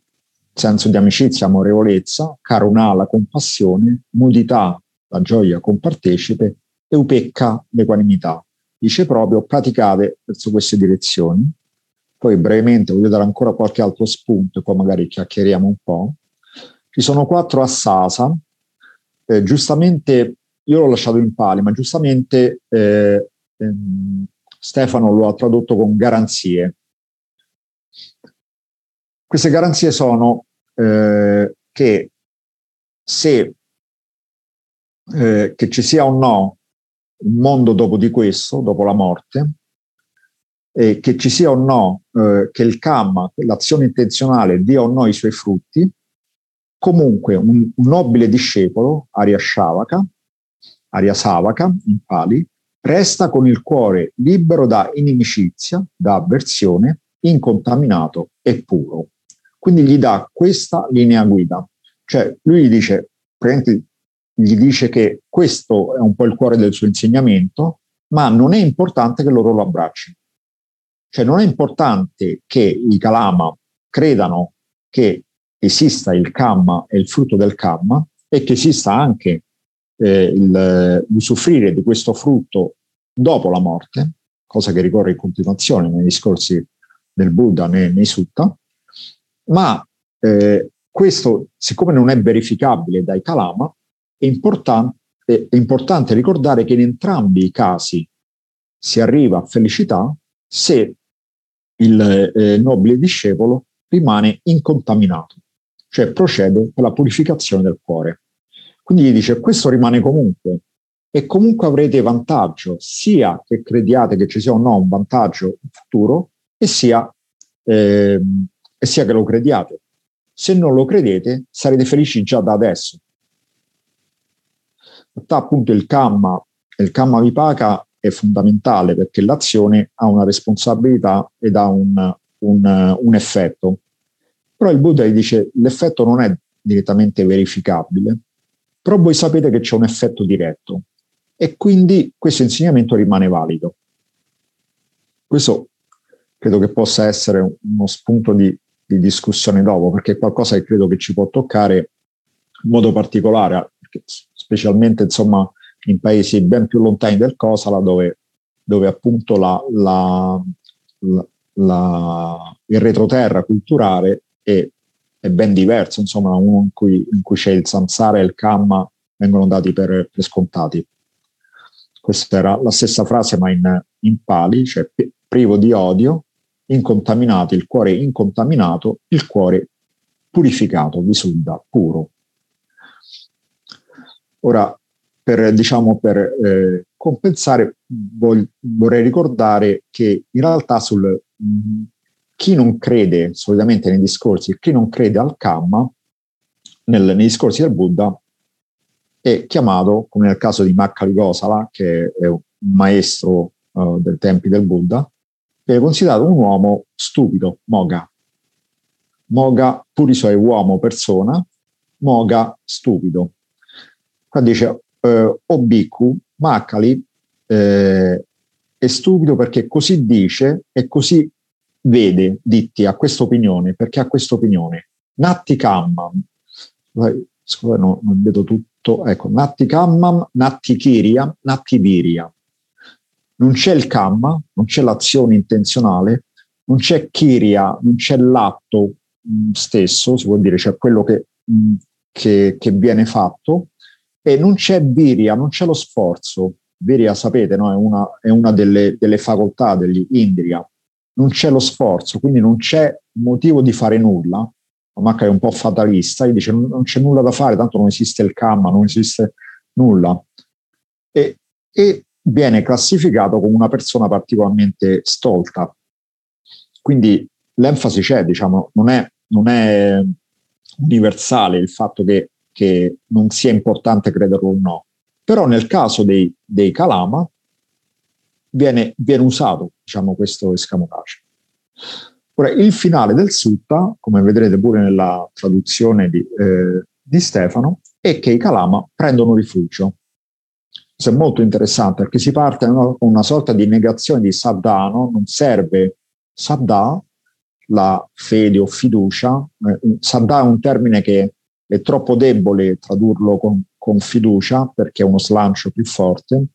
senso di amicizia, amorevolezza, karuna, la compassione, mudità, la gioia compartecipe, e upecca, l'equanimità. Dice proprio praticate verso queste direzioni. Poi brevemente voglio dare ancora qualche altro spunto, poi magari chiacchieriamo un po'. Ci sono quattro assasa, eh, giustamente, io l'ho lasciato in pali, ma giustamente eh, ehm, Stefano lo ha tradotto con garanzie. Queste garanzie sono eh, che se eh, che ci sia o no un mondo dopo di questo, dopo la morte, e che ci sia o no eh, che il Kamma, l'azione intenzionale, dia o no i suoi frutti, comunque un, un nobile discepolo, Arya Shavaka, Arya Savaka in Pali, resta con il cuore libero da inimicizia, da avversione, incontaminato e puro. Quindi gli dà questa linea guida. Cioè lui gli dice, gli dice che questo è un po' il cuore del suo insegnamento, ma non è importante che loro lo abbraccino. Cioè non è importante che i Kalama credano che esista il Kamma e il frutto del Kamma e che esista anche eh, il, l'usufruire di questo frutto dopo la morte, cosa che ricorre in continuazione nei discorsi del Buddha nei, nei sutta, ma eh, questo, siccome non è verificabile dai Kalama, è, important- è, importante ricordare che in entrambi i casi si arriva a felicità se il eh, nobile discepolo rimane incontaminato, cioè procede per la purificazione del cuore. Quindi gli dice questo rimane comunque e comunque avrete vantaggio sia che crediate che ci sia o no un vantaggio futuro e sia, eh, e sia che lo crediate. Se non lo credete sarete felici già da adesso. Realtà appunto il kamma, il kamma vipaka è fondamentale perché l'azione ha una responsabilità ed ha un, un, un effetto. Però il Buddha dice l'effetto non è direttamente verificabile, però voi sapete che c'è un effetto diretto e quindi questo insegnamento rimane valido. Questo credo che possa essere uno spunto di, di discussione dopo, perché è qualcosa che credo che ci può toccare in modo particolare, specialmente insomma, in paesi ben più lontani del Kosala, dove, dove appunto la, la, la, il retroterra culturale è, è, ben diverso, insomma, uno in cui, in cui c'è il samsara e il kamma vengono dati per, per scontati. Questa era la stessa frase, ma in, in pali, cioè privo di odio, incontaminato, il cuore incontaminato, il cuore purificato, visuddha, puro. Ora, per, diciamo, per eh, compensare, voglio, vorrei ricordare che in realtà sul, mh, chi non crede solitamente nei discorsi, chi non crede al Kamma, nel, nei discorsi del Buddha, è chiamato, come nel caso di Makkali Gosala, che è un maestro uh, del tempi del Buddha, è considerato un uomo stupido, moga. Moga, puriso è uomo, persona, moga, stupido. Qua dice, eh, Obiku, Makkali, eh, è stupido perché così dice e così vede Ditti, ha questa opinione, perché ha questa opinione. Natti Kamman, scusa, no, non vedo tutto ecco, Natti Kammam, Natti Kiria, Natti Viria. Non c'è il Kamma, non c'è l'azione intenzionale, non c'è Kiria, non c'è l'atto mh, stesso, si può dire, cioè quello che, mh, che, che, viene fatto, e non c'è Viria, non c'è lo sforzo. Viria, sapete, no? è una, è una delle, delle facoltà degli Indria. Non c'è lo sforzo, quindi non c'è motivo di fare nulla, Mac è un po' fatalista, gli dice non, c'è nulla da fare, tanto non esiste il Kamma, non esiste nulla. E, e viene classificato come una persona particolarmente stolta. Quindi l'enfasi c'è, diciamo, non è, non è universale il fatto che, che, non sia importante crederlo o no. Però nel caso dei, dei Kalama viene, viene usato diciamo, questo escamotage. Ora, il finale del sutta, come vedrete pure nella traduzione di, eh, di Stefano, è che i Kalama prendono rifugio. Questo è molto interessante perché si parte con una sorta di negazione di Saddano, non serve Saddha, la fede o fiducia. Eh, Saddha è un termine che è troppo debole tradurlo con, con fiducia perché è uno slancio più forte.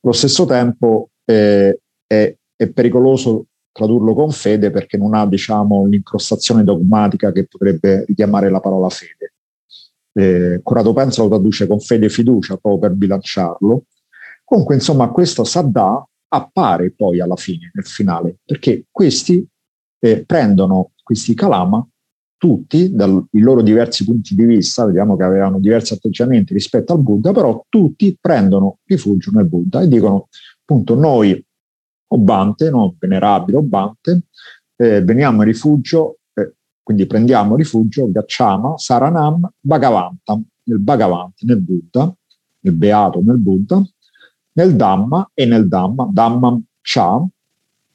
Allo stesso tempo eh, è, è pericoloso tradurlo con fede perché non ha diciamo, l'incrostazione dogmatica che potrebbe richiamare la parola fede. Eh, Corrado Penza lo traduce con fede e fiducia proprio per bilanciarlo. Comunque, insomma, questo Saddà appare poi alla fine, nel finale, perché questi eh, prendono questi Kalama tutti dai loro diversi punti di vista, vediamo che avevano diversi atteggiamenti rispetto al Buddha, però tutti prendono rifugio nel Buddha e dicono appunto noi Obante, no? venerabile Obante, eh, veniamo in rifugio, eh, quindi prendiamo rifugio, Gacciama, Saranam, Bhagavantam, nel Bhagavanta, nel Buddha, nel Beato, nel Buddha, nel Dhamma e nel Dhamma, Dhammam Cha,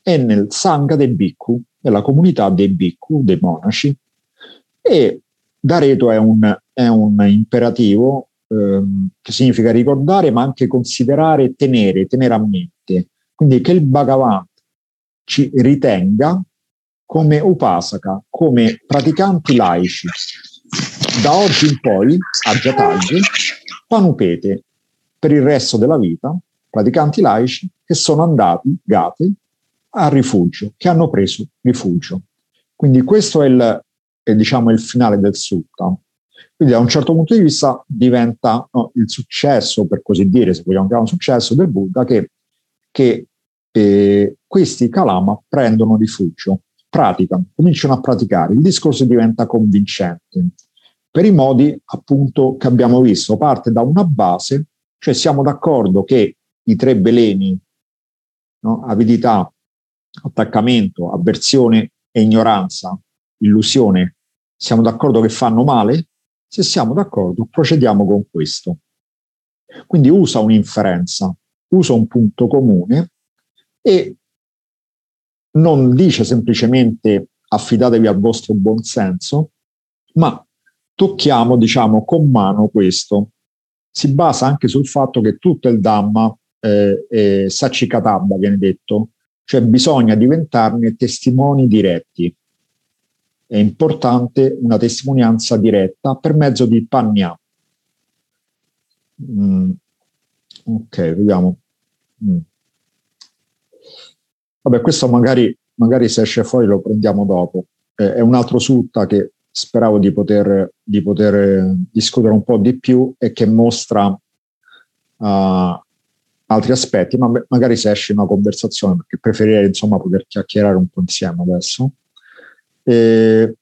e nel Sangha dei Bhikkhu, nella comunità dei Bhikkhu, dei monaci. E Dareto è un, è un imperativo ehm, che significa ricordare, ma anche considerare, tenere, tenere a mente. Quindi che il Bhagavan ci ritenga come upasaka, come praticanti laici. Da oggi in poi, a Jataggi, panupete per il resto della vita, praticanti laici che sono andati, gati, a rifugio, che hanno preso rifugio. Quindi questo è il, è, diciamo, il finale del sutta. Quindi da un certo punto di vista diventa no, il successo, per così dire, se vogliamo chiamare successo del Buddha, che, che eh, questi Kalama prendono rifugio, praticano, cominciano a praticare. Il discorso diventa convincente per i modi appunto che abbiamo visto. Parte da una base, cioè siamo d'accordo che i tre veleni, no, avidità, attaccamento, avversione e ignoranza, illusione, siamo d'accordo che fanno male? Se siamo d'accordo, procediamo con questo. Quindi usa un'inferenza, usa un punto comune e non dice semplicemente affidatevi al vostro buon senso, ma tocchiamo, diciamo, con mano questo. Si basa anche sul fatto che tutto il Dhamma eh, Sachikatabba, viene detto, cioè bisogna diventarne testimoni diretti è importante una testimonianza diretta per mezzo di Panya. Mm. Ok, vediamo. Mm. Vabbè, questo magari, magari se esce fuori lo prendiamo dopo. Eh, è un altro sutta che speravo di poter, di poter eh, discutere un po' di più e che mostra uh, altri aspetti, ma magari se esce una conversazione, perché preferirei insomma poter chiacchierare un po' insieme adesso. E,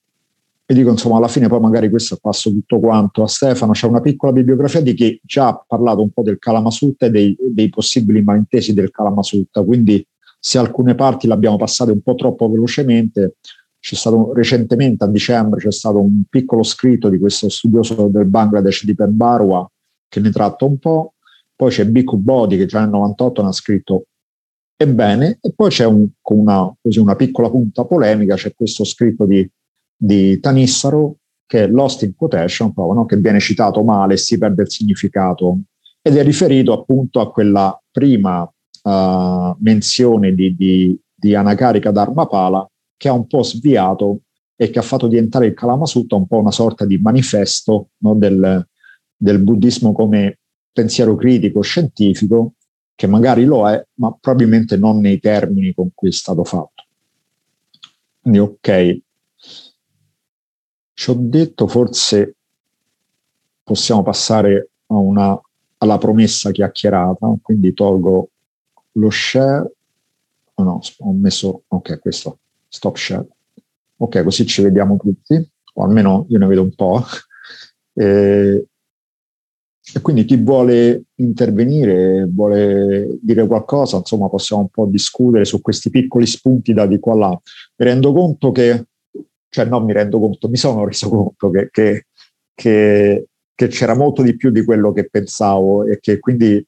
e dico insomma alla fine poi magari questo passo tutto quanto a Stefano. C'è una piccola bibliografia di chi già ha parlato un po' del Kalamasutra e dei, dei possibili malintesi del Kalamasutra quindi se alcune parti le abbiamo passate un po' troppo velocemente c'è stato recentemente a dicembre c'è stato un piccolo scritto di questo studioso del Bangladesh di Barwa che ne tratta un po' poi c'è Bhikkhu Bodhi che già nel 98 ne ha scritto Ebbene, e poi c'è un, una, così, una piccola punta polemica, c'è questo scritto di, di Tanissaro che è Lost in Quotation, proprio, no? che viene citato male si perde il significato, ed è riferito appunto a quella prima uh, menzione di, di, di Anakarika Dharmapala che ha un po' sviato e che ha fatto diventare il Kalamasutra un po' una sorta di manifesto no? del, del buddismo come pensiero critico, scientifico, che magari lo è, ma probabilmente non nei termini con cui è stato fatto. Quindi ok, ci ho detto forse possiamo passare una, alla promessa chiacchierata, quindi tolgo lo share, oh no, ho messo, ok, questo, stop share. Ok, così ci vediamo tutti, o almeno io ne vedo un po'. Eh, e quindi chi vuole intervenire, vuole dire qualcosa, insomma, possiamo un po' discutere su questi piccoli spunti da di qua là. Mi rendo conto che, cioè non mi rendo conto, mi sono reso conto che, che, che, che c'era molto di più di quello che pensavo e che quindi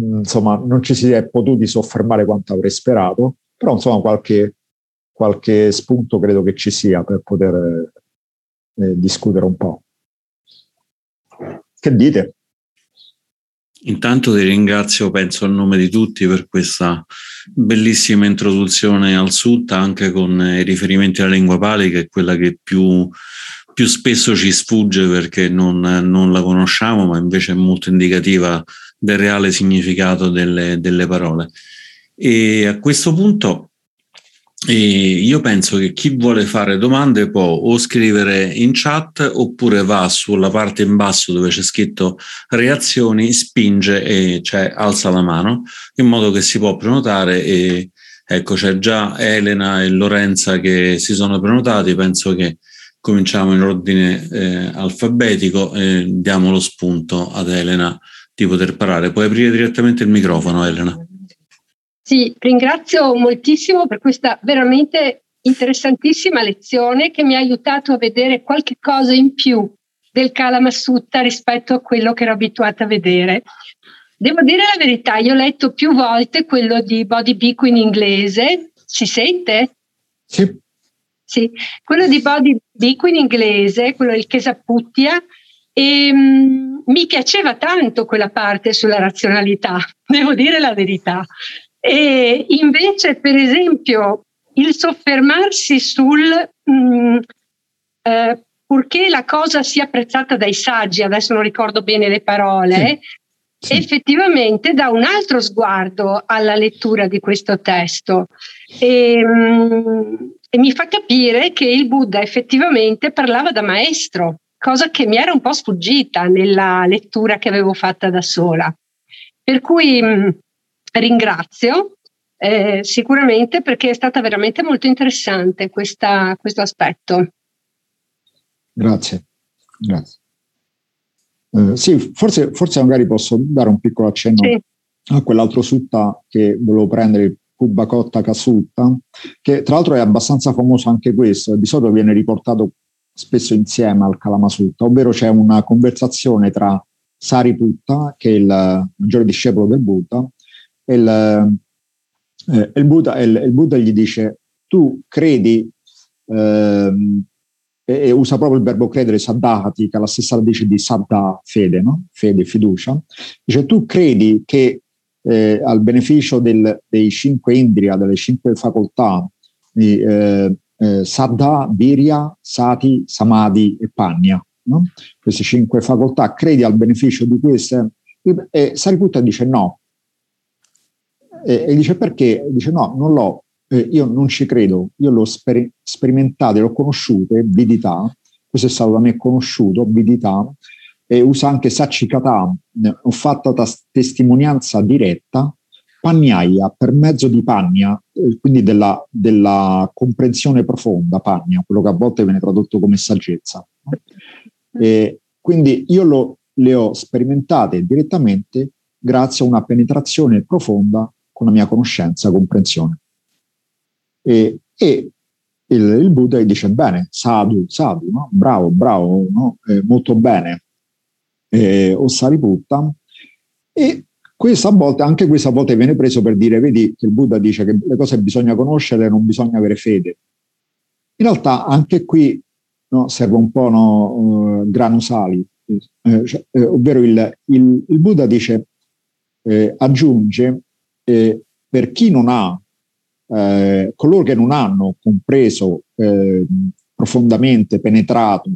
insomma non ci si è potuti soffermare quanto avrei sperato, però insomma qualche, qualche spunto credo che ci sia per poter eh, discutere un po'. Che dite? Intanto ti ringrazio, penso a nome di tutti, per questa bellissima introduzione al sutta, anche con i riferimenti alla lingua pali, che è quella che più, più spesso ci sfugge perché non, non, la conosciamo, ma invece è molto indicativa del reale significato delle, delle parole. E a questo punto e io penso che chi vuole fare domande può o scrivere in chat oppure va sulla parte in basso dove c'è scritto reazioni, spinge e cioè alza la mano in modo che si può prenotare e ecco c'è già Elena e Lorenza che si sono prenotati, penso che cominciamo in ordine eh, alfabetico e diamo lo spunto ad Elena di poter parlare. Puoi aprire direttamente il microfono Elena. Sì, ringrazio moltissimo per questa veramente interessantissima lezione che mi ha aiutato a vedere qualche cosa in più del Kalamasutta rispetto a quello che ero abituata a vedere. Devo dire la verità, io ho letto più volte quello di Body Bico in inglese, si sente? Sì. Sì, quello di Body Bico in inglese, quello del Kesaputtia, e um, mi piaceva tanto quella parte sulla razionalità, devo dire la verità. E invece, per esempio, il soffermarsi sul mh, mm, eh, purché la cosa sia apprezzata dai saggi, adesso non ricordo bene le parole, sì. sì. effettivamente dà un altro sguardo alla lettura di questo testo e, mm, e mi fa capire che il Buddha effettivamente parlava da maestro, cosa che mi era un po' sfuggita nella lettura che avevo fatta da sola. Per cui mh, mm, ringrazio eh, sicuramente perché è stata veramente molto interessante questa, questo aspetto. Grazie, grazie. Eh, sì, forse, forse, magari posso dare un piccolo accenno sì. a quell'altro sutta che volevo prendere, il Kubakotta Kasutta, che tra l'altro è abbastanza famoso anche questo, di solito viene riportato spesso insieme al Kalamasutta, ovvero c'è una conversazione tra Sariputta, che è il maggiore discepolo del Buddha, e il, eh, il, Buddha, il, il, Buddha, gli dice, tu credi, ehm, e, usa proprio il verbo credere, saddhati, che è la stessa radice di saddha, fede, no? fede, fiducia, dice, tu credi che eh, al beneficio del, dei cinque indria, delle cinque facoltà, eh, eh, Saddha, Virya, Sati, Samadhi e Panya. No? Queste cinque facoltà, credi al beneficio di queste? E Sariputta dice no. E, e dice perché? Dice no, non l'ho, eh, io non ci credo, io l'ho sper- sperimentato, l'ho conosciuto, vidità, questo è stato da me conosciuto, vidità, e usa anche Sachikata, ho fatto testimonianza diretta Pagnaia per mezzo di Pagna, eh, quindi della, della, comprensione profonda, Pagna, quello che a volte viene tradotto come saggezza. E quindi io lo, le ho sperimentate direttamente grazie a una penetrazione profonda con la mia conoscenza, comprensione. E, e il, il, Buddha dice bene, sadhu, sadhu, no? bravo, bravo, no? eh, molto bene, eh, o sariputta, e questa volta, anche questa volta viene preso per dire, vedi che il Buddha dice che le cose bisogna conoscere, non bisogna avere fede. In realtà anche qui no, serve un po' no, uh, granusali, eh, cioè, eh, ovvero il, il, il, Buddha dice, eh, aggiunge, eh, per chi non ha, eh, coloro che non hanno compreso profondamente, penetrato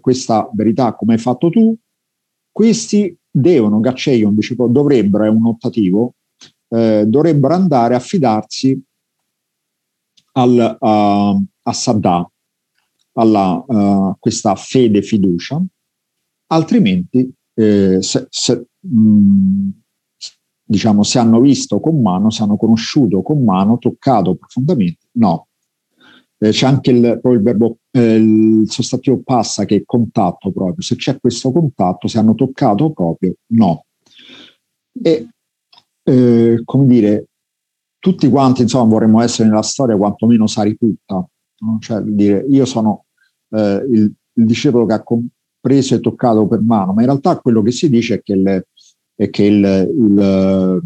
questa verità come hai fatto tu, questi devono, Gacceion dovrebbero, è un ottativo, eh, dovrebbero andare a fidarsi al, uh, a Saddam, alla uh, questa fede fiducia, altrimenti eh, se, se, mh, diciamo, se hanno visto con mano, se hanno conosciuto con mano, toccato profondamente, no. Eh, c'è anche il, il verbo eh, il sostantivo passa che è contatto proprio, se c'è questo contatto, se hanno toccato proprio, no. E eh, come dire, tutti quanti insomma vorremmo essere nella storia quantomeno Sariputta, no? cioè dire io sono eh, il, il, discepolo che ha compreso e toccato per mano, ma in realtà quello che si dice è che, il, è che il,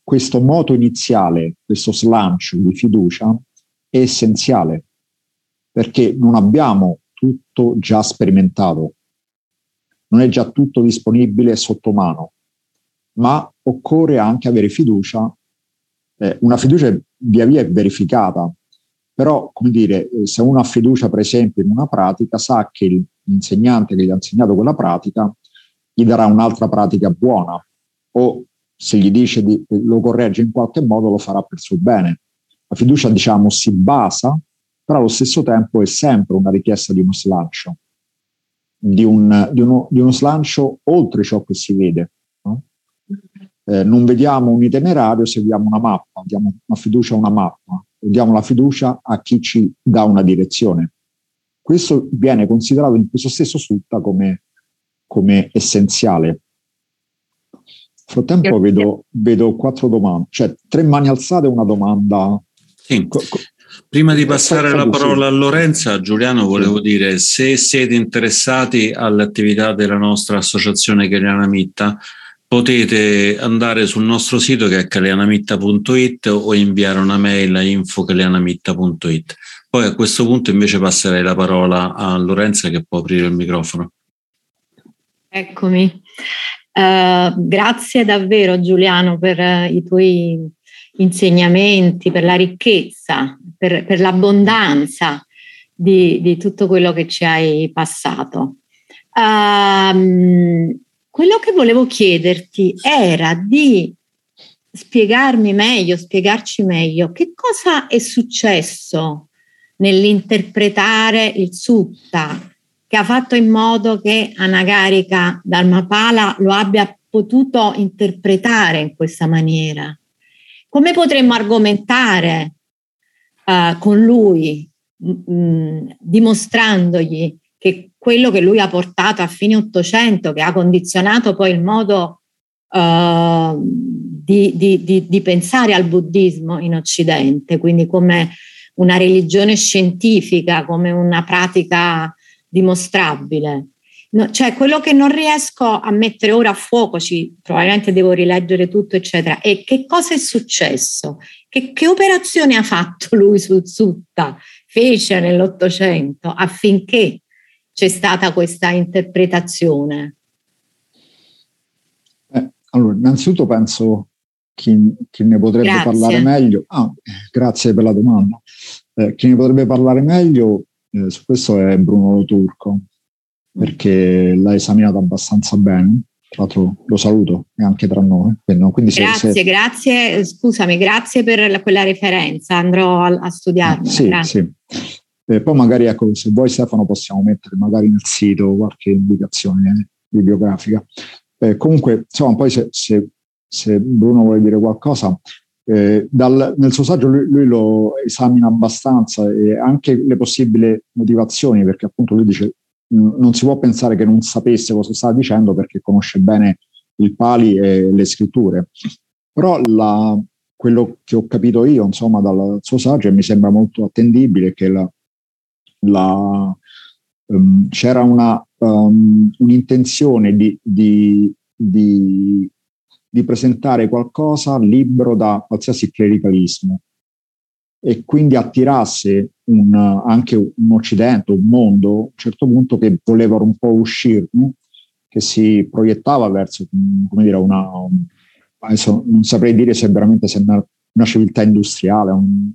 questo moto iniziale, questo slancio di fiducia è essenziale perché non abbiamo tutto già sperimentato, non è già tutto disponibile sotto mano, ma occorre anche avere fiducia, eh, una fiducia via via verificata, però come dire, eh, se uno ha fiducia per esempio in una pratica, sa che l'insegnante che gli ha insegnato quella pratica gli darà un'altra pratica buona o se gli dice di, lo corregge in qualche modo lo farà per suo bene. La fiducia diciamo si basa però allo stesso tempo è sempre una richiesta di uno slancio, di, un, di, uno, di uno, slancio oltre ciò che si vede. No? Eh, non vediamo un itinerario, seguiamo una mappa, diamo una fiducia a una mappa, diamo la fiducia a chi ci dà una direzione. Questo viene considerato in questo stesso sutta come, come essenziale. Nel frattempo vedo, vedo, quattro domande, cioè tre mani alzate e una domanda. Sì. Prima di passare la parola a Lorenza, Giuliano, volevo dire, se siete interessati all'attività della nostra associazione Caliana Mitta, potete andare sul nostro sito che è calianamitta.it o inviare una mail a info.calianamitta.it. Poi a questo punto invece passerei la parola a Lorenza che può aprire il microfono. Eccomi. Uh, grazie davvero Giuliano per uh, i tuoi insegnamenti, per la ricchezza, per, per l'abbondanza di, di, tutto quello che ci hai passato. Um, quello che volevo chiederti era di spiegarmi meglio, spiegarci meglio che cosa è successo nell'interpretare il sutta che ha fatto in modo che Anagarika Dharmapala lo abbia potuto interpretare in questa maniera. Come potremmo argomentare uh, con lui, mh, dimostrandogli che quello che lui ha portato a fine Ottocento, che ha condizionato poi il modo uh, di, di, di, di pensare al buddismo in Occidente, quindi come una religione scientifica, come una pratica dimostrabile. No, cioè quello che non riesco a mettere ora a fuoco, ci, probabilmente devo rileggere tutto, eccetera, è che cosa è successo? Che, che operazione ha fatto lui sul Sutta, fece nell'Ottocento affinché c'è stata questa interpretazione? Eh, allora, innanzitutto penso chi, chi ne potrebbe grazie. parlare meglio. Ah, grazie per la domanda. Eh, chi ne potrebbe parlare meglio eh, su questo è Bruno Turco, perché l'ha esaminato abbastanza bene. Tra l'altro lo saluto anche tra noi. Quindi grazie, se... grazie, scusami, grazie per la, quella referenza, andrò a, a studiarla. Sì, sì. Eh, poi magari ecco, se vuoi Stefano possiamo mettere magari nel sito qualche indicazione bibliografica. Eh, comunque, insomma, poi se, se, se, Bruno vuole dire qualcosa, eh, dal, nel suo saggio lui, lui, lo esamina abbastanza e anche le possibili motivazioni, perché appunto lui dice non si può pensare che non sapesse cosa stava dicendo perché conosce bene il Pali e le scritture. Però la, quello che ho capito io, insomma, dal suo saggio e mi sembra molto attendibile che la, la, um, c'era una, um, un'intenzione di, di, di di presentare qualcosa libero da qualsiasi clericalismo. E quindi attirasse un, anche un Occidente, un mondo, a un certo punto che voleva un po' uscirne, che si proiettava verso, come dire, una, adesso non saprei dire se veramente se una, una civiltà industriale, un,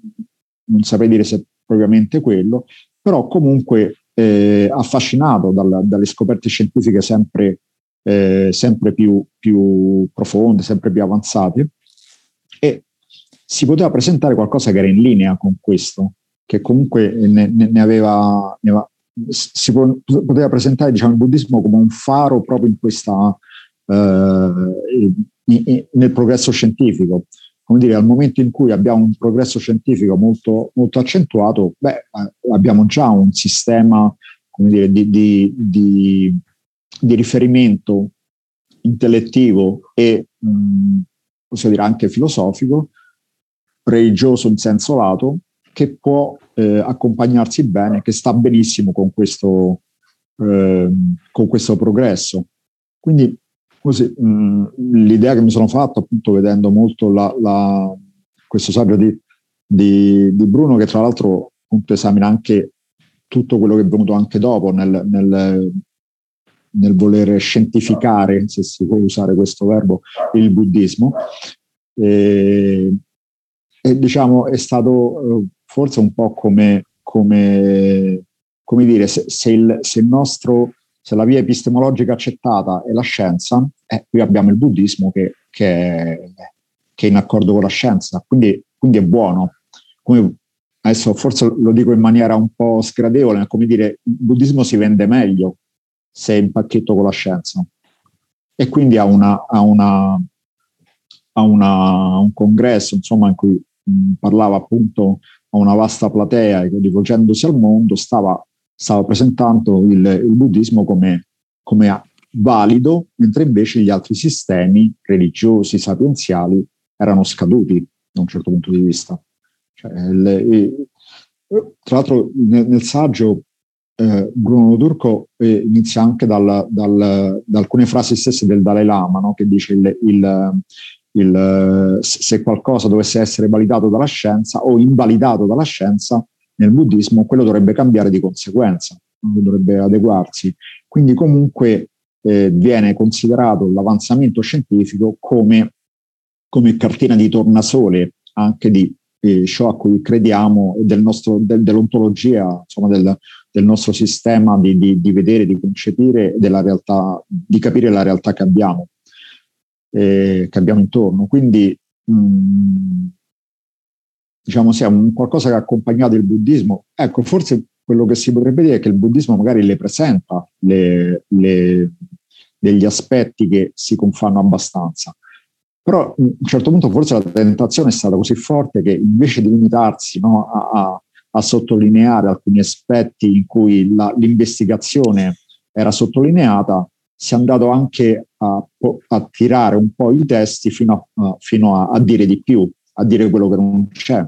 non saprei dire se è propriamente quello, però comunque eh, affascinato dal, dalle scoperte scientifiche sempre eh, sempre più, più profonde, sempre più avanzate e si poteva presentare qualcosa che era in linea con questo, che comunque ne, ne, aveva, ne aveva, si poteva presentare diciamo, il buddismo come un faro proprio in questa, eh, nel progresso scientifico. Come dire, al momento in cui abbiamo un progresso scientifico molto, molto accentuato, beh, eh, abbiamo già un sistema come dire, di, di, di di riferimento intellettivo e mh, possiamo dire anche filosofico, religioso in senso lato, che può eh, accompagnarsi bene, che sta benissimo con questo, eh, con questo progresso. Quindi così, mh, l'idea che mi sono fatto, appunto, vedendo molto la, la, questo saggio di, di, di, Bruno, che tra l'altro appunto, esamina anche tutto quello che è venuto anche dopo nel, nel nel voler scientificare, se si può usare questo verbo, il buddismo. E, e diciamo è stato eh, forse un po' come, come, come dire, se, se, il, se, il, nostro, se la via epistemologica accettata è la scienza, eh, qui abbiamo il buddismo che, che, è, che, è, in accordo con la scienza, quindi, quindi è buono. Come, adesso forse lo dico in maniera un po' sgradevole, ma come dire, il buddismo si vende meglio se è in pacchetto con la scienza. E quindi ha, una, ha, una, ha una, un congresso insomma, in cui mh, parlava appunto a una vasta platea, rivolgendosi al mondo, stava, stava presentando il, il buddismo come, come valido, mentre invece gli altri sistemi religiosi, sapienziali, erano scaduti da un certo punto di vista. Cioè, le, tra l'altro nel, nel saggio eh, Bruno Turco eh, inizia anche dal, dal, da alcune frasi stesse del Dalai Lama, no? che dice il, il, il, se qualcosa dovesse essere validato dalla scienza o invalidato dalla scienza nel buddismo, quello dovrebbe cambiare di conseguenza, dovrebbe adeguarsi. Quindi comunque eh, viene considerato l'avanzamento scientifico come, come cartina di tornasole anche di eh, ciò a cui crediamo del nostro, del, dell'ontologia, insomma, del, del nostro sistema di, di, di vedere, di concepire della realtà, di capire la realtà che abbiamo, eh, che abbiamo intorno. Quindi mh, mm, diciamo sia un qualcosa che ha accompagnato il buddismo. Ecco, forse quello che si potrebbe dire è che il buddismo magari le presenta le, le, degli aspetti che si confanno abbastanza. Però a un certo punto forse la tentazione è stata così forte che invece di limitarsi no, a, a, a, sottolineare alcuni aspetti in cui la, l'investigazione era sottolineata, si è andato anche a, a tirare un po' i testi fino, a, fino a dire di più, a dire quello che non c'è.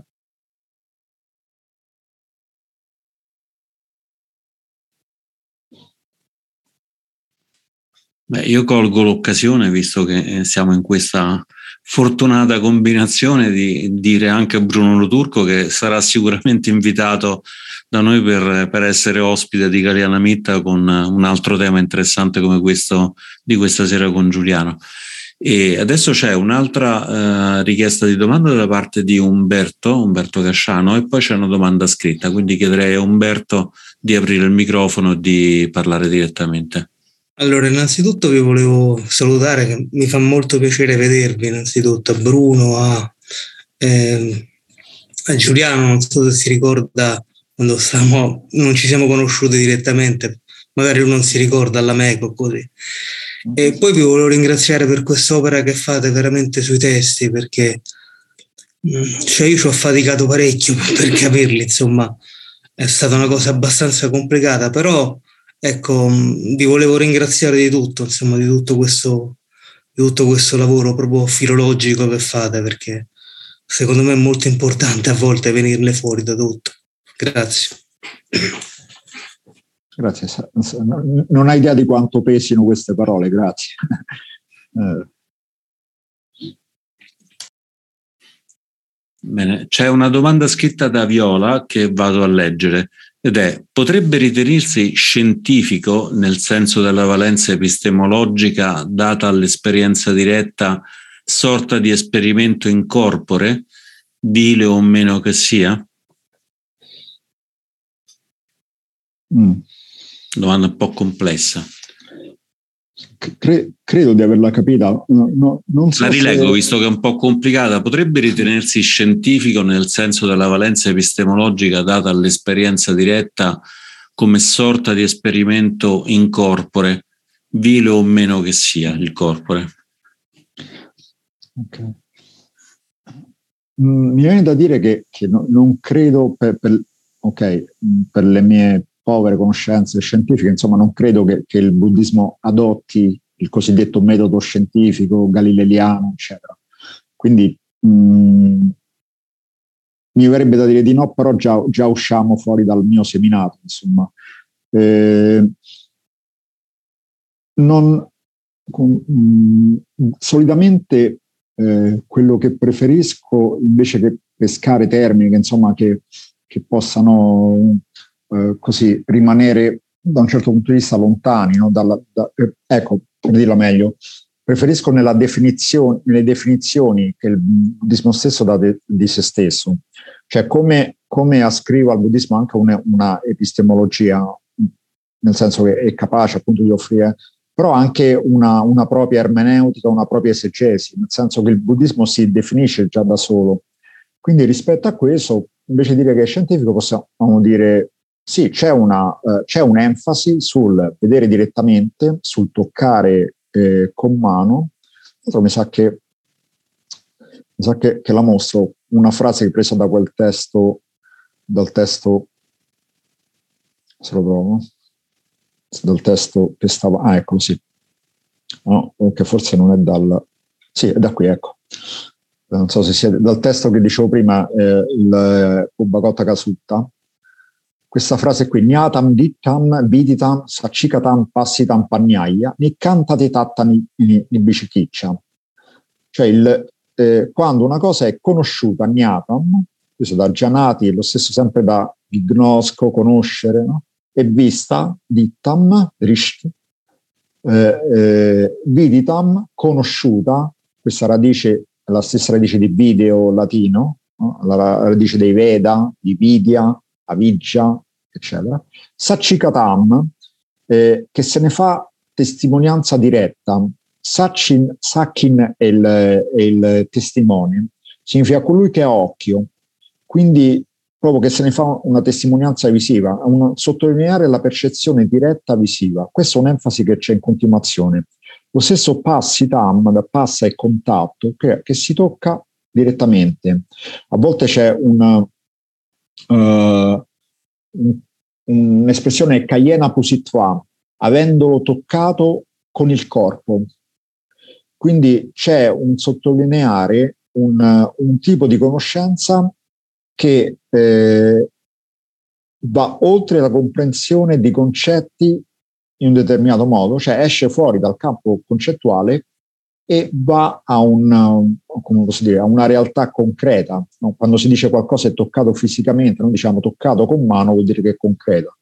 Beh, io colgo l'occasione, visto che eh, siamo in questa fortunata combinazione, di dire anche a Bruno Loturco che sarà sicuramente invitato da noi per, per essere ospite di Galiana Mitta con un altro tema interessante come questo di questa sera con Giuliano. E adesso c'è un'altra uh, richiesta di domanda da parte di Umberto, Umberto Casciano, e poi c'è una domanda scritta, quindi chiederei a Umberto di aprire il microfono e di parlare direttamente. Allora, innanzitutto vi volevo salutare, che mi fa molto piacere vedervi, innanzitutto a Bruno, a, eh, a Giuliano, non so se si ricorda quando stavamo, non ci siamo conosciuti direttamente, magari lui non si ricorda alla MECO così. E poi vi volevo ringraziare per quest'opera che fate veramente sui testi, perché mm, cioè io ci ho faticato parecchio per capirli, insomma, è stata una cosa abbastanza complicata, però ecco, mm, vi volevo ringraziare di tutto, insomma, di tutto questo, di tutto questo lavoro proprio filologico che fate, perché secondo me è molto importante a volte venirne fuori da tutto. Grazie. Grazie. Non hai idea di quanto pesino queste parole, grazie. Eh. Bene, c'è una domanda scritta da Viola che vado a leggere ed è potrebbe ritenersi scientifico nel senso della valenza epistemologica data all'esperienza diretta sorta di esperimento in corpore, dile o meno che sia? Mm. Domanda un po' complessa. Cre- credo di averla capita. No, no, non so La rilego, se... visto che è un po' complicata. Potrebbe ritenersi scientifico nel senso della valenza epistemologica data all'esperienza diretta come sorta di esperimento in corpore, vile o meno che sia il corpore. Okay. Mm, mi viene da dire che, che no, non credo per, per, okay, per le mie povere conoscenze scientifiche, insomma non credo che, che il buddismo adotti il cosiddetto metodo scientifico galileiano, eccetera. Quindi mh, mm, mi verrebbe da dire di no, però già, già usciamo fuori dal mio seminato, insomma. Eh, non, con, mh, mm, solitamente eh, quello che preferisco invece che pescare termini che, insomma, che, che possano eh, così rimanere da un certo punto di vista lontani, no? Dalla, da, eh, ecco, per dirla meglio, preferisco nella definizione, nelle definizioni che il buddismo stesso dà de, di se stesso, cioè come, come ascrivo al buddismo anche una, una, epistemologia, nel senso che è capace appunto di offrire, però anche una, una propria ermeneutica, una propria esegesi, nel senso che il buddismo si definisce già da solo. Quindi rispetto a questo, invece di dire che è scientifico, possiamo dire sì, c'è, una, eh, c'è un'enfasi sul vedere direttamente, sul toccare eh, con mano. Mi sa, che, mi sa che, che, la mostro, una frase presa da quel testo, dal testo, se lo trovo, dal testo che stava, ah ecco sì, no, che forse non è dal, sì è da qui, ecco. Non so se siete, dal testo che dicevo prima, eh, il Ubagota Casutta, questa frase qui, Gnatam dittam viditam sacikatam passitam pagnaia, nikkantati tatta biciciccia. Cioè il, eh, quando una cosa è conosciuta, gnatam, questo da Gianati, lo stesso sempre da gnosco, conoscere, no? e vista, dittam, rishti, eh, eh, viditam, conosciuta, questa radice la stessa radice di video latino, no? la radice dei Veda, di Vidia, Aviggia, eccetera. Sacikatam, eh, che se ne fa testimonianza diretta. Sachin, Sachin è il, è il testimone, significa colui che ha occhio, quindi proprio che se ne fa una testimonianza visiva, una, sottolineare la percezione diretta visiva. Questa è un'enfasi che c'è in continuazione. Lo stesso passi tam, da passa e contatto, che, che si tocca direttamente. A volte c'è una, uh, un'espressione cayena positva, avendolo toccato con il corpo. Quindi c'è un sottolineare un, un tipo di conoscenza che eh, va oltre la comprensione di concetti in un determinato modo, cioè esce fuori dal campo concettuale e va a, un, dire, a una realtà concreta. No? Quando si dice qualcosa è toccato fisicamente, non diciamo toccato con mano, vuol dire che è concreta.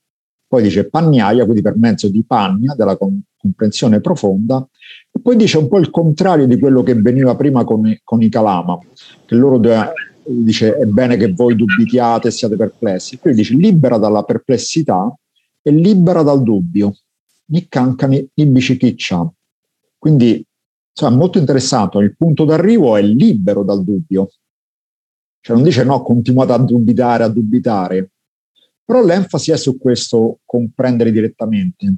Poi dice pagnaia, quindi per mezzo di pagna, della comprensione profonda, e poi dice un po' il contrario di quello che veniva prima con, con i Kalama, che loro dice è bene che voi dubitiate siate perplessi. Qui dice libera dalla perplessità e libera dal dubbio. Nikkankani Ibicikiccia. Quindi insomma, molto interessato, il punto d'arrivo è libero dal dubbio. Cioè non dice no, continuate a dubitare, a dubitare. Però l'enfasi è su questo comprendere direttamente.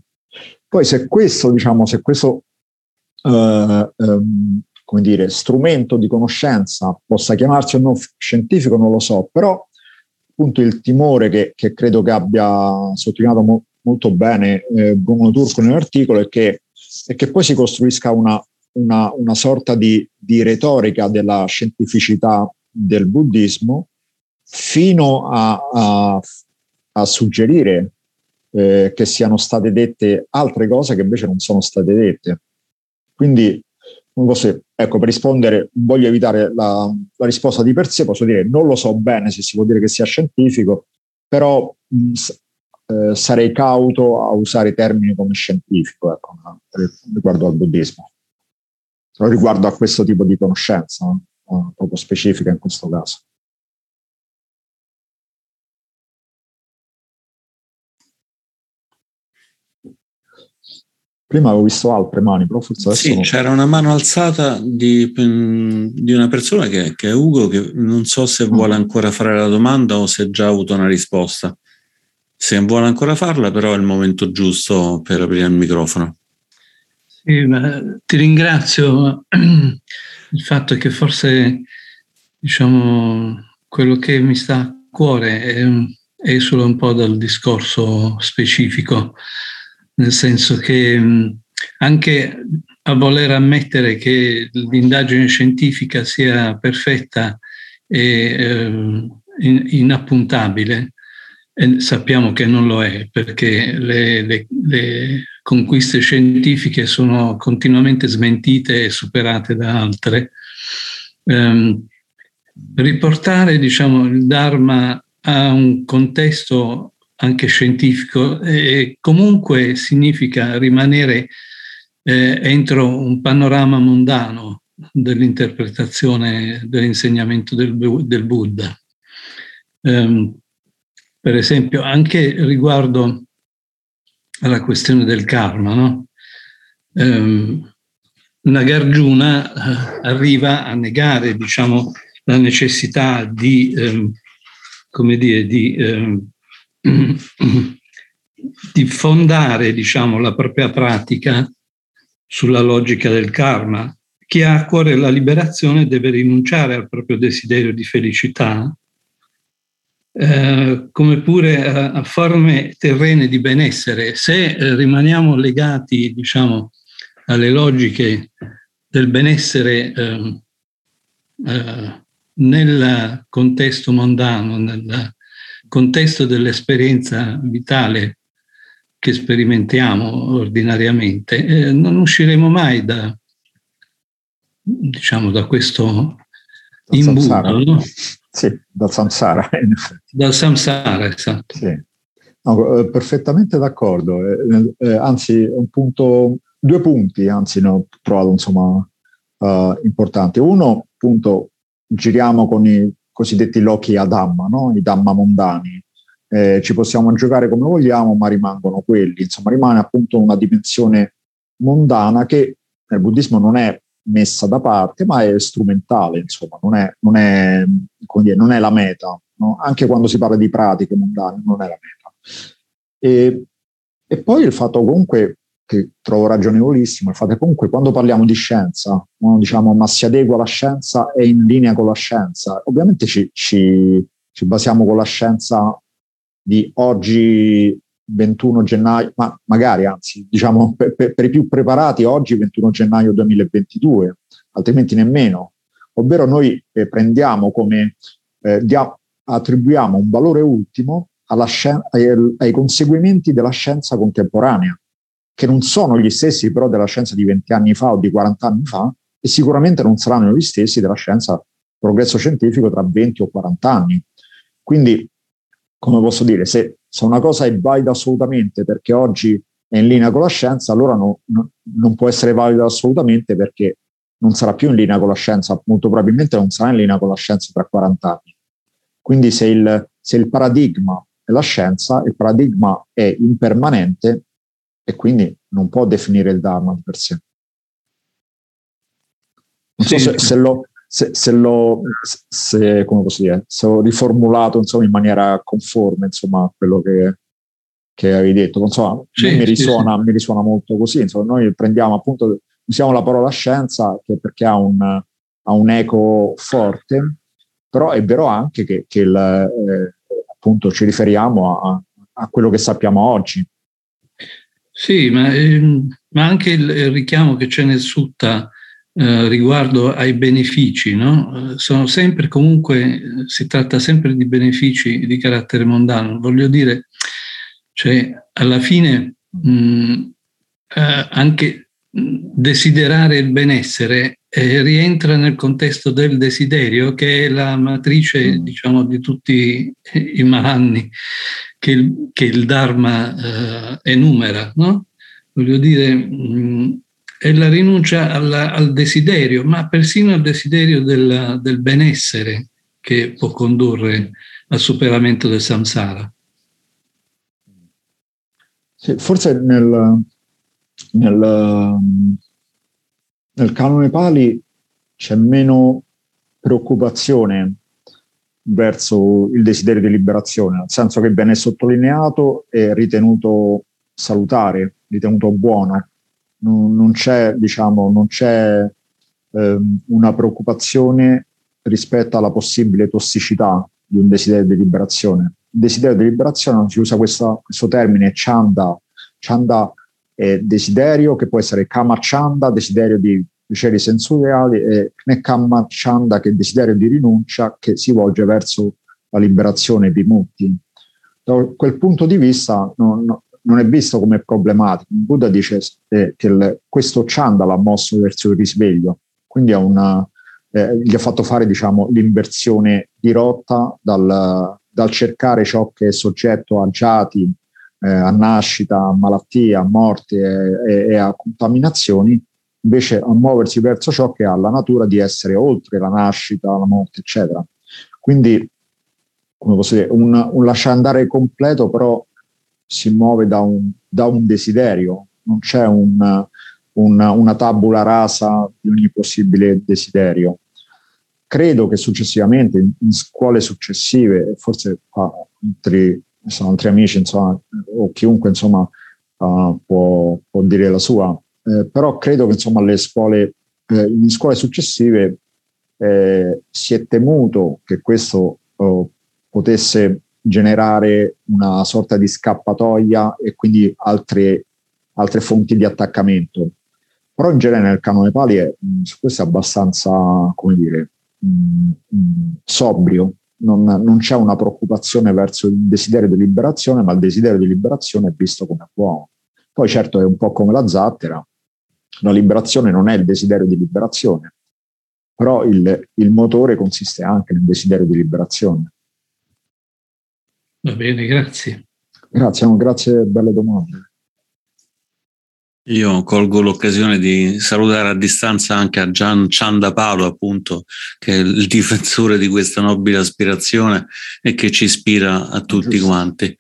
Poi se questo, diciamo, se questo uh, um, come dire, strumento di conoscenza possa chiamarsi o no scientifico, non lo so, però appunto il timore che, che credo che abbia sottolineato mo, molto bene eh, Bruno Turco nell'articolo è che, è che poi si costruisca una, una, una sorta di, di, retorica della scientificità del buddismo fino a, a, a suggerire eh, che siano state dette altre cose che invece non sono state dette. Quindi non lo so, ecco, per rispondere, voglio evitare la, la, risposta di per sé, posso dire non lo so bene se si può dire che sia scientifico, però mh, eh, sarei cauto a usare termini come scientifico ecco, riguardo al buddismo, riguardo a questo tipo di conoscenza, no? poco specifica in questo caso. Prima avevo visto altre mani, però forse adesso. Sì, c'era una mano alzata di, di una persona che, che, è Ugo, che non so se vuole mm. ancora fare la domanda o se ha già avuto una risposta. Se vuole ancora farla, però è il momento giusto per aprire il microfono. Sì, ti ringrazio. Il fatto è che forse, diciamo, quello che mi sta a cuore è, solo un po' dal discorso specifico nel senso che anche a voler ammettere che l'indagine scientifica sia perfetta e eh, inappuntabile, sappiamo che non lo è perché le, le, le, conquiste scientifiche sono continuamente smentite e superate da altre. Um, riportare diciamo, il Dharma a un contesto anche scientifico e comunque significa rimanere eh, entro un panorama mondano dell'interpretazione dell'insegnamento del, del Buddha. Um, per esempio, anche riguardo alla questione del karma, no? um, Nagarjuna uh, arriva a negare diciamo, la necessità di, um, come dire, di di fondare diciamo, la propria pratica sulla logica del karma. Chi ha a cuore la liberazione deve rinunciare al proprio desiderio di felicità, eh, come pure a, a, forme terrene di benessere. Se eh, rimaniamo legati diciamo, alle logiche del benessere eh, eh nel contesto mondano, nel, contesto dell'esperienza vitale che sperimentiamo ordinariamente, eh, non usciremo mai da, diciamo, da questo imbuto. No? Sì, dal samsara, in effetti. Dal samsara, esatto. Sì. No, eh, perfettamente d'accordo, eh, eh, anzi, un punto, due punti, anzi, ne ho trovato insomma uh, importanti. Uno, appunto, giriamo con i cosiddetti lochi a Dhamma, no? i Dhamma mondani. eh, ci possiamo giocare come vogliamo, ma rimangono quelli. Insomma, rimane appunto una dimensione mondana che nel buddismo non è messa da parte, ma è strumentale, insomma, non è, non è, dire, non è la meta. No? Anche quando si parla di pratiche mondane, non è la meta. E, e poi il fatto comunque che trovo ragionevolissimo, il fatto che comunque quando parliamo di scienza, no, diciamo ma si adegua la scienza è in linea con la scienza, ovviamente ci, ci, ci basiamo con la scienza di oggi 21 gennaio, ma magari anzi, diciamo per, per, per, i più preparati oggi 21 gennaio 2022, altrimenti nemmeno. Ovvero noi eh, prendiamo come, eh, dia, attribuiamo un valore ultimo scien- ai, ai conseguimenti della scienza contemporanea, che non sono gli stessi però della scienza di 20 anni fa o di 40 anni fa e sicuramente non saranno gli stessi della scienza progresso scientifico tra 20 o 40 anni. Quindi come posso dire, se, se, una cosa è valida assolutamente perché oggi è in linea con la scienza, allora no, no, non può essere valida assolutamente perché non sarà più in linea con la scienza, molto probabilmente non sarà in linea con la scienza tra 40 anni. Quindi se il, se il paradigma è la scienza, il paradigma è impermanente e quindi non può definire il Dharma per sé. Non so se, se, l'ho, se, se, l'ho, se, dire, se ho riformulato insomma, in maniera conforme insomma, a quello che, che avevi detto. Insomma, sì, mi, risuona, sì. mi risuona molto così. Insomma, noi prendiamo appunto, usiamo la parola scienza che perché ha un, ha un eco forte, però è vero anche che, che il, eh, appunto ci riferiamo a, a, quello che sappiamo oggi. Sì, ma, ehm, ma anche il richiamo che c'è nel Sutta eh, riguardo ai benefici, no? Sono sempre comunque, si tratta sempre di benefici di carattere mondano. Voglio dire, cioè, alla fine mh, eh, anche desiderare il benessere eh, rientra nel contesto del desiderio, che è la matrice, mm. diciamo, di tutti i malanni che il, che il Dharma eh, enumera, no? Voglio dire, mh, è la rinuncia alla, al desiderio, ma persino al desiderio del, del benessere che può condurre al superamento del samsara. Sì, forse nel, nel, nel canone Pali c'è meno preoccupazione verso il desiderio di liberazione, nel senso che viene sottolineato e ritenuto salutare, ritenuto buono, non, non c'è, diciamo, non c'è ehm, una preoccupazione rispetto alla possibile tossicità di un desiderio di liberazione. Il desiderio di liberazione si usa questa, questo termine chanda, chanda è desiderio che può essere kama chanda, desiderio di piaceri sensoriali, e kama chanda che è desiderio di rinuncia che si volge verso la liberazione di mutti. Da quel punto di vista non, non è visto come problematico. Buddha dice eh, che il, questo Chanda l'ha mosso verso il risveglio, quindi una, eh, gli ha fatto fare diciamo, l'inversione di rotta dal, dal, cercare ciò che è soggetto a giati, eh, a nascita, a malattia, a morte e, e a contaminazioni, invece a muoversi verso ciò che ha la natura di essere oltre la nascita, la morte, eccetera. Quindi, come posso dire, un, un lasciare andare completo, però si muove da un, da un desiderio, non c'è un, una, una tabula rasa di ogni possibile desiderio. Credo che successivamente, in, in scuole successive, forse altri, sono altri amici, insomma, o chiunque insomma, uh, può, può, dire la sua, eh, però credo che insomma, le scuole, eh, in scuole successive eh, si è temuto che questo oh, potesse generare una sorta di scappatoia e quindi altre, altre fonti di attaccamento. Però in genere nel canone Pali è, mm, su questo è abbastanza, come dire, mh, mm, mh, mm, sobrio, non, non, c'è una preoccupazione verso il desiderio di liberazione, ma il desiderio di liberazione è visto come buono. Poi certo è un po' come la zattera, la liberazione non è il desiderio di liberazione, però il, il motore consiste anche nel desiderio di liberazione. Va bene, grazie. Grazie, grazie, belle domande. Io colgo l'occasione di salutare a distanza anche a Gian Ciandapalo, appunto, che è il difensore di questa nobile aspirazione e che ci ispira a tutti quanti.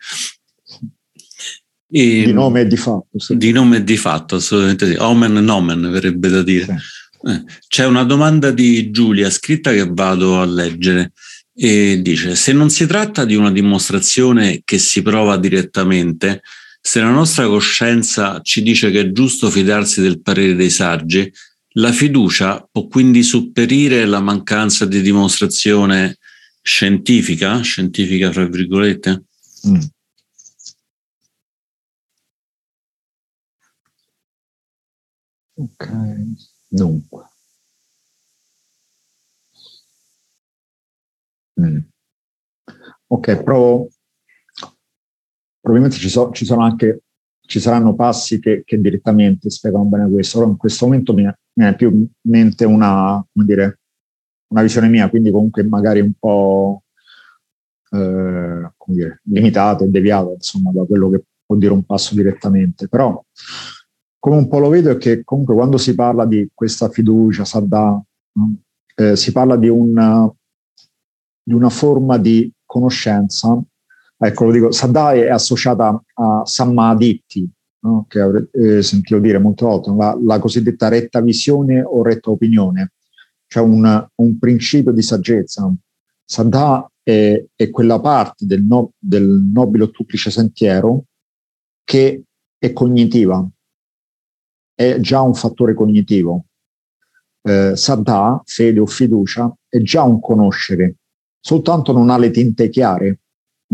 E, di nome e di fatto. Sì. Di nome e di fatto, assolutamente sì. Omen nomen, verrebbe da dire. Sì. Eh, c'è una domanda di Giulia scritta che vado a leggere e dice: Se non si tratta di una dimostrazione che si prova direttamente, se la nostra coscienza ci dice che è giusto fidarsi del parere dei saggi, la fiducia può quindi supperire la mancanza di dimostrazione scientifica, scientifica fra virgolette? Mm. Ok, dunque. Mm. Ok, provo probabilmente ci, so, ci, sono anche ci saranno passi che, che, direttamente spiegano bene questo, però in questo momento mi, mi è più in mente una, dire, una visione mia, quindi comunque magari un po' eh, dire, limitata e deviata insomma, da quello che può dire un passo direttamente. Però come un po' lo vedo è che comunque quando si parla di questa fiducia, Saddà, eh, si parla di una, di una forma di conoscenza Ecco, lo dico, Saddai è associata a Samaditi, no? che avrete eh, sentito dire molte volte, la, la, cosiddetta retta visione o retta opinione, cioè un, un principio di saggezza. Saddha è, è quella parte del, no, del nobile ottuplice sentiero che è cognitiva, è già un fattore cognitivo. Eh, Saddha, fede o fiducia, è già un conoscere, soltanto non ha le tinte chiare,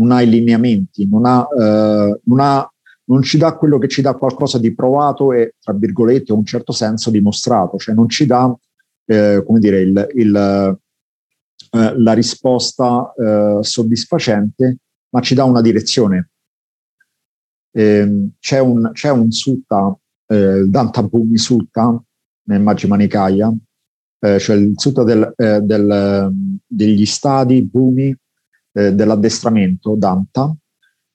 non ha i lineamenti, non, ha, eh, non, ha, non ci dà quello che ci dà qualcosa di provato e, tra virgolette, un certo senso dimostrato, cioè non ci dà, eh, come dire, il, il, eh, la risposta eh, soddisfacente, ma ci dà una direzione. Ehm, c'è, un, c'è un sutta, eh, Danta Bhumi Sutta, nel Maggi Manikaya, eh, cioè il sutta del, del, degli stadi Bhumi, eh, dell'addestramento, Danta,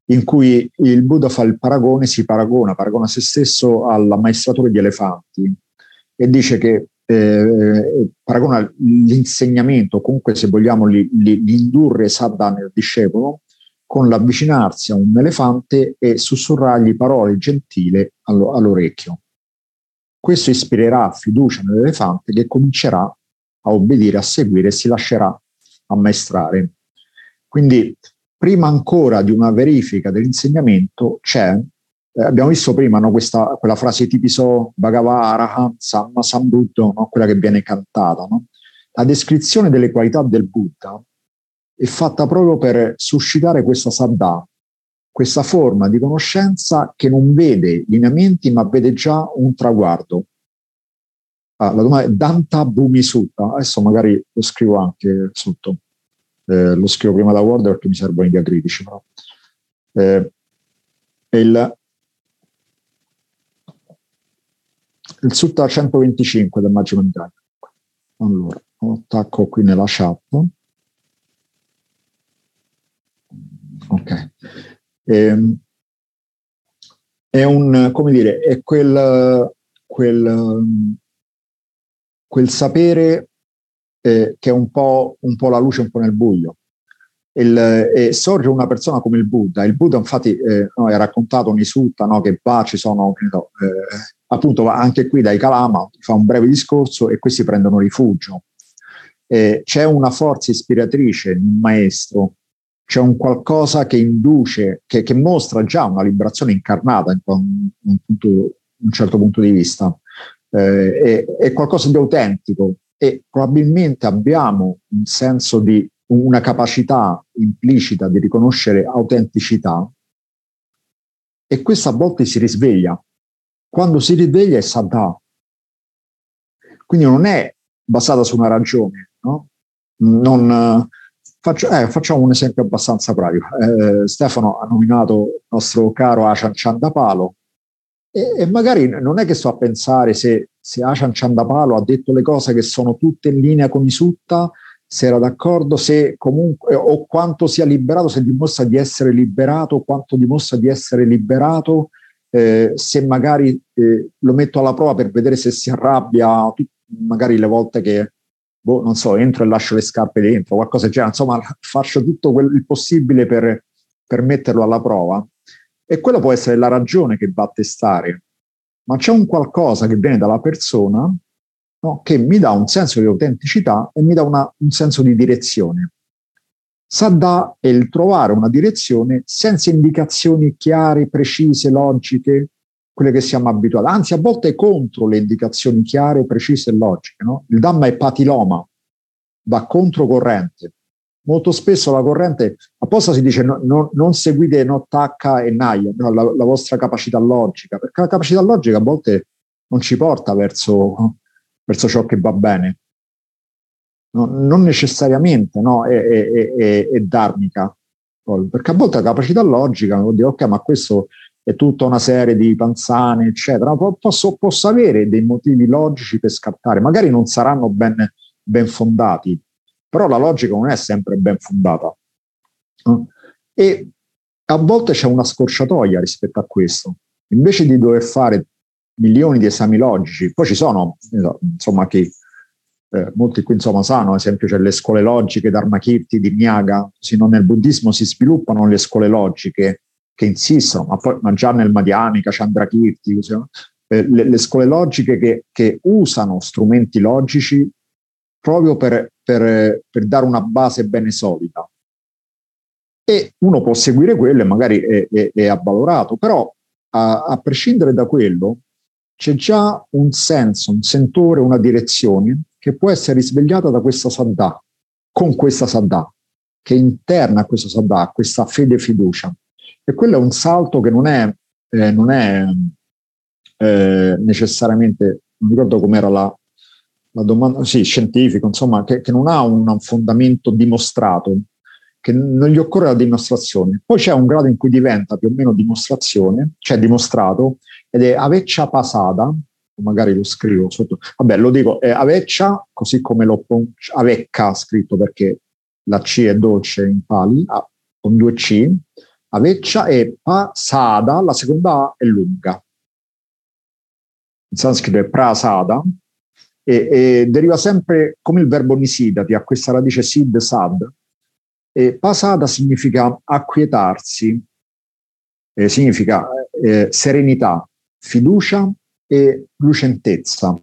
in cui il Buddha fa il paragone, si paragona, paragona se stesso all'ammaestratore di elefanti e dice che eh, paragona l'insegnamento, comunque se vogliamo li, li, l'indurre Sadda nel discepolo, con l'avvicinarsi a un elefante e sussurrargli parole gentili all'orecchio. Questo ispirerà fiducia nell'elefante che comincerà a obbedire, a seguire e si lascerà ammaestrare. Quindi prima ancora di una verifica dell'insegnamento c'è, eh, abbiamo visto prima no, questa, quella frase tipiso Bhagavaraha, Samma Sambuddho, no, quella che viene cantata. No? La descrizione delle qualità del Buddha è fatta proprio per suscitare questa saddha, questa forma di conoscenza che non vede lineamenti ma vede già un traguardo. Ah, la domanda è Danta Bhumi Sutta, adesso magari lo scrivo anche sotto eh, lo scrivo prima da Word perché mi servono i diacritici, però. Eh, il, il Sutta 125 del Maggio Mentale. Allora, lo attacco qui nella chat. Ok. Eh, è un, come dire, è quel, quel, quel sapere eh, che è un po', un po', la luce, un po' nel buio. Il, eh, sorge una persona come il Buddha. Il Buddha, infatti, eh, no, è raccontato nei sutta no, che va, ci sono, no, appunto, anche qui dai Kalama, fa un breve discorso e questi prendono rifugio. c'è una forza ispiratrice in un maestro, c'è un qualcosa che induce, che, che mostra già una liberazione incarnata in un, un, punto, un certo punto di vista. Eh, è, è, qualcosa di autentico, e probabilmente abbiamo un senso di una capacità implicita di riconoscere autenticità e questa a volte si risveglia. Quando si risveglia è Saddha. Quindi non è basata su una ragione. No? Non, faccio, eh, facciamo un esempio abbastanza pratico. Eh, Stefano ha nominato il nostro caro Achan Chandapalo e, e magari non è che sto a pensare se se Achan Chandapalo ha detto le cose che sono tutte in linea con i Sutta, se era d'accordo, se comunque, o quanto sia liberato, se dimostra di essere liberato, quanto dimostra di essere liberato, eh, se magari eh, lo metto alla prova per vedere se si arrabbia, magari le volte che, boh, non so, entro e lascio le scarpe dentro, qualcosa del genere, insomma, faccio tutto quel, il possibile per, per metterlo alla prova. E quella può essere la ragione che va a testare, ma c'è un qualcosa che viene dalla persona no, che mi dà un senso di autenticità e mi dà una, un senso di direzione. Sadda è il trovare una direzione senza indicazioni chiare, precise, logiche, quelle che siamo abituati, anzi a volte contro le indicazioni chiare, precise e logiche. No? Il Dhamma è patiloma, va controcorrente. Molto spesso la corrente, apposta si dice no, no, non seguite no tacca e naia, no, la, la, vostra capacità logica, perché la capacità logica a volte non ci porta verso, verso ciò che va bene no, non necessariamente è, è, è, è dharmica, perché a volte la capacità logica vuol dire ok, ma questo è tutta una serie di panzane, eccetera. Posso, posso avere dei motivi logici per scattare, magari non saranno ben, ben fondati, però la logica non è sempre ben fondata. E a volte c'è una scorciatoia rispetto a questo. Invece di dover fare milioni di esami logici, poi ci sono, insomma, chi eh, molti qui insomma sanno, ad esempio c'è le scuole logiche Dharmakirti di Nyaga, così non nel buddismo si sviluppano le scuole logiche che insistono, ma, poi, ma già nel Madhyamika, Chandrakirti, così, eh, le, le, scuole logiche che, che, usano strumenti logici proprio per, per, per, dare una base bene solida. E uno può seguire quello e magari è, è, è avvalorato, però a, a prescindere da quello c'è già un senso, un sentore, una direzione che può essere risvegliata da questa saddà, con questa saddà, che è interna a questa saddà, questa fede fiducia. E quello è un salto che non è, eh, non è eh, necessariamente, non ricordo com'era la, la domanda, sì, scientifico, insomma, che, che non ha un fondamento dimostrato, che non gli occorre la dimostrazione. Poi c'è un grado in cui diventa più o meno dimostrazione, cioè dimostrato, ed è aveccia pasada, magari lo scrivo sotto, vabbè lo dico, è aveccia, così come lo avecca scritto perché la C è dolce in pali, ah, con due C, aveccia e pasada, la seconda A è lunga. In sanscrito è prasada e, e deriva sempre come il verbo nisidati, a questa radice sid, sad. E pasada significa acquietarsi, eh, significa eh, serenità, fiducia e lucentezza.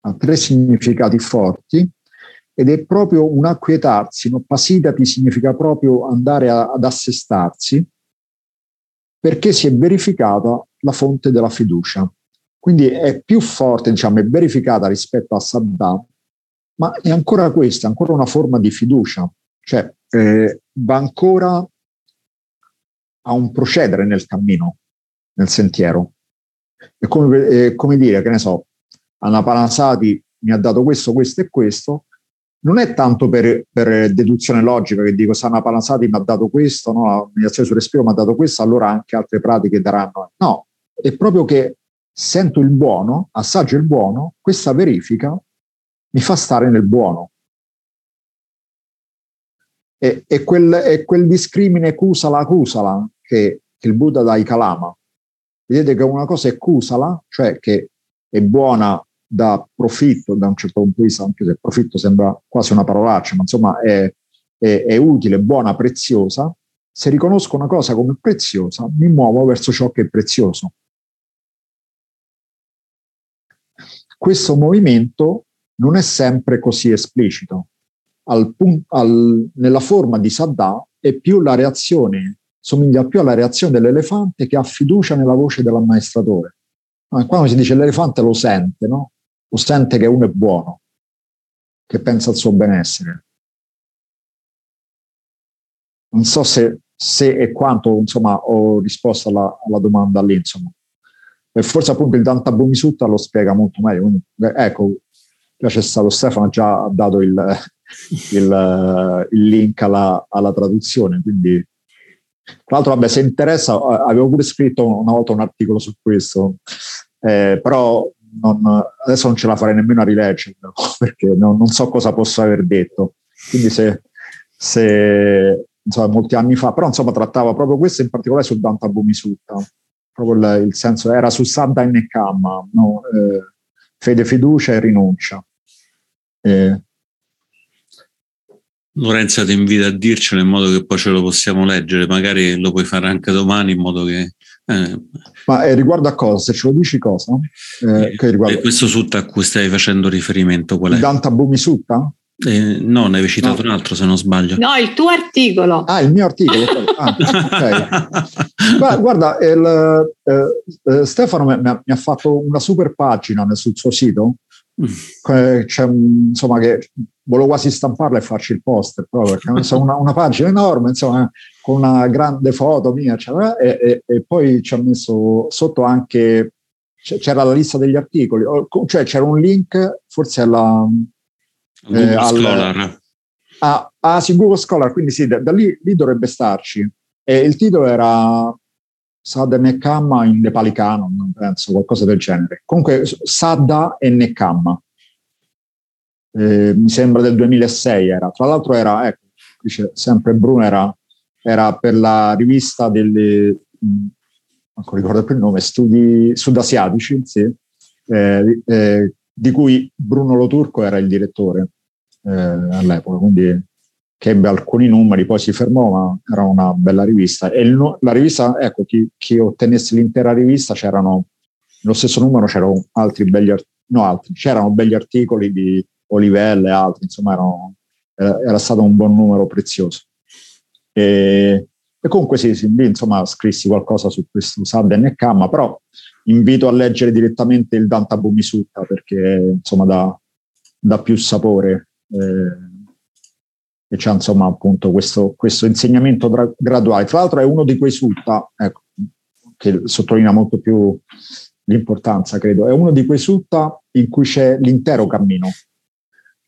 Ha tre significati forti ed è proprio un acquietarsi, no? pasidati significa proprio andare a, ad assestarsi perché si è verificata la fonte della fiducia. Quindi è più forte, diciamo, è verificata rispetto a Saddam, ma è ancora questa, ancora una forma di fiducia, cioè eh, va ancora a un procedere nel cammino, nel sentiero. È come, è come dire, che ne so, Anna Palansati mi ha dato questo, questo e questo, non è tanto per, per deduzione logica che dico se Anna Palansati mi ha dato questo, no, la sul respiro mi ha dato questo, allora anche altre pratiche daranno. No, è proprio che sento il buono, assaggio il buono, questa verifica mi fa stare nel buono. E, e, quel, e quel discrimine kusala kusala che, che il Buddha dà ai Kalama, vedete che una cosa è kusala, cioè che è buona da profitto da un certo punto di vista, anche se profitto sembra quasi una parolaccia, ma insomma è, è, è utile, buona, preziosa. Se riconosco una cosa come preziosa, mi muovo verso ciò che è prezioso. Questo movimento non è sempre così esplicito. Al, al, nella forma di Saddà è più la reazione somiglia più alla reazione dell'elefante che ha fiducia nella voce dell'ammaestratore. Quando si dice l'elefante lo sente, no? Lo sente che uno è buono, che pensa al suo benessere. Non so se, se e quanto insomma, ho risposto alla, alla domanda lì, insomma. E forse appunto il Danta Bumisutta lo spiega molto meglio. Quindi, ecco, già c'è stato Stefano, già dato il, il, il link alla, alla traduzione, quindi tra l'altro, vabbè, se interessa, avevo pure scritto una volta un articolo su questo, eh, però non, adesso non ce la farei nemmeno a rileggerlo perché non, non, so cosa posso aver detto. Quindi se, se insomma, molti anni fa, però insomma trattava proprio questo in particolare sul Danta Bumisutta. proprio il, il senso era su Sadda e Nekam, no? eh, fede, fiducia e rinuncia. Eh, Lorenza ti invita a dircelo in modo che poi ce lo possiamo leggere, magari lo puoi fare anche domani in modo che... Eh. Ma eh, riguardo a cosa? Se ce lo dici cosa? Eh, che riguarda... questo sutta a cui stai facendo riferimento qual è? Danta Bumi Sutta? Eh, no, ne avevi citato no. un altro se non sbaglio. No, il tuo articolo. Ah, il mio articolo. ah, okay. Guarda, il, eh, eh, Stefano mi, mi, ha fatto una super pagina sul suo sito. Mm. C'è, insomma, che volevo quasi stamparla e farci il poster, proprio perché una, una, pagina enorme, insomma, con una grande foto mia, cioè, e, e, e, poi ci ha messo sotto anche, c'era la lista degli articoli, cioè c'era un link forse alla... Google eh, Scholar. Ah, ah, sì, Google Scholar, quindi sì, da, da lì, lì, dovrebbe starci. E il titolo era Sadda e Nekama in nepalicano, non penso, qualcosa del genere. Comunque, Sadda e Nekama eh, mi sembra del 2006 era. Tra l'altro era, ecco, dice sempre Bruno, era, era per la rivista delle, non ricordo più il nome, studi sudasiatici, sì, eh, eh, di cui Bruno Loturco era il direttore eh, all'epoca, quindi che ebbe alcuni numeri, poi si fermò, ma era una bella rivista. E il, la rivista, ecco, chi, chi ottenesse l'intera rivista c'erano, nello stesso numero c'erano altri belli, no altri, c'erano belli articoli di Olivelle e altri, insomma erano, era, era, stato un buon numero prezioso. E, e comunque sì, sì, insomma scrissi qualcosa su questo Sad NK, però invito a leggere direttamente il Danta Bumisutta perché insomma dà, dà più sapore. Eh, e c'è insomma appunto questo, questo insegnamento tra, graduale. Tra l'altro è uno di quei sutta, ecco, che sottolinea molto più l'importanza, credo, è uno di quei sutta in cui c'è l'intero cammino,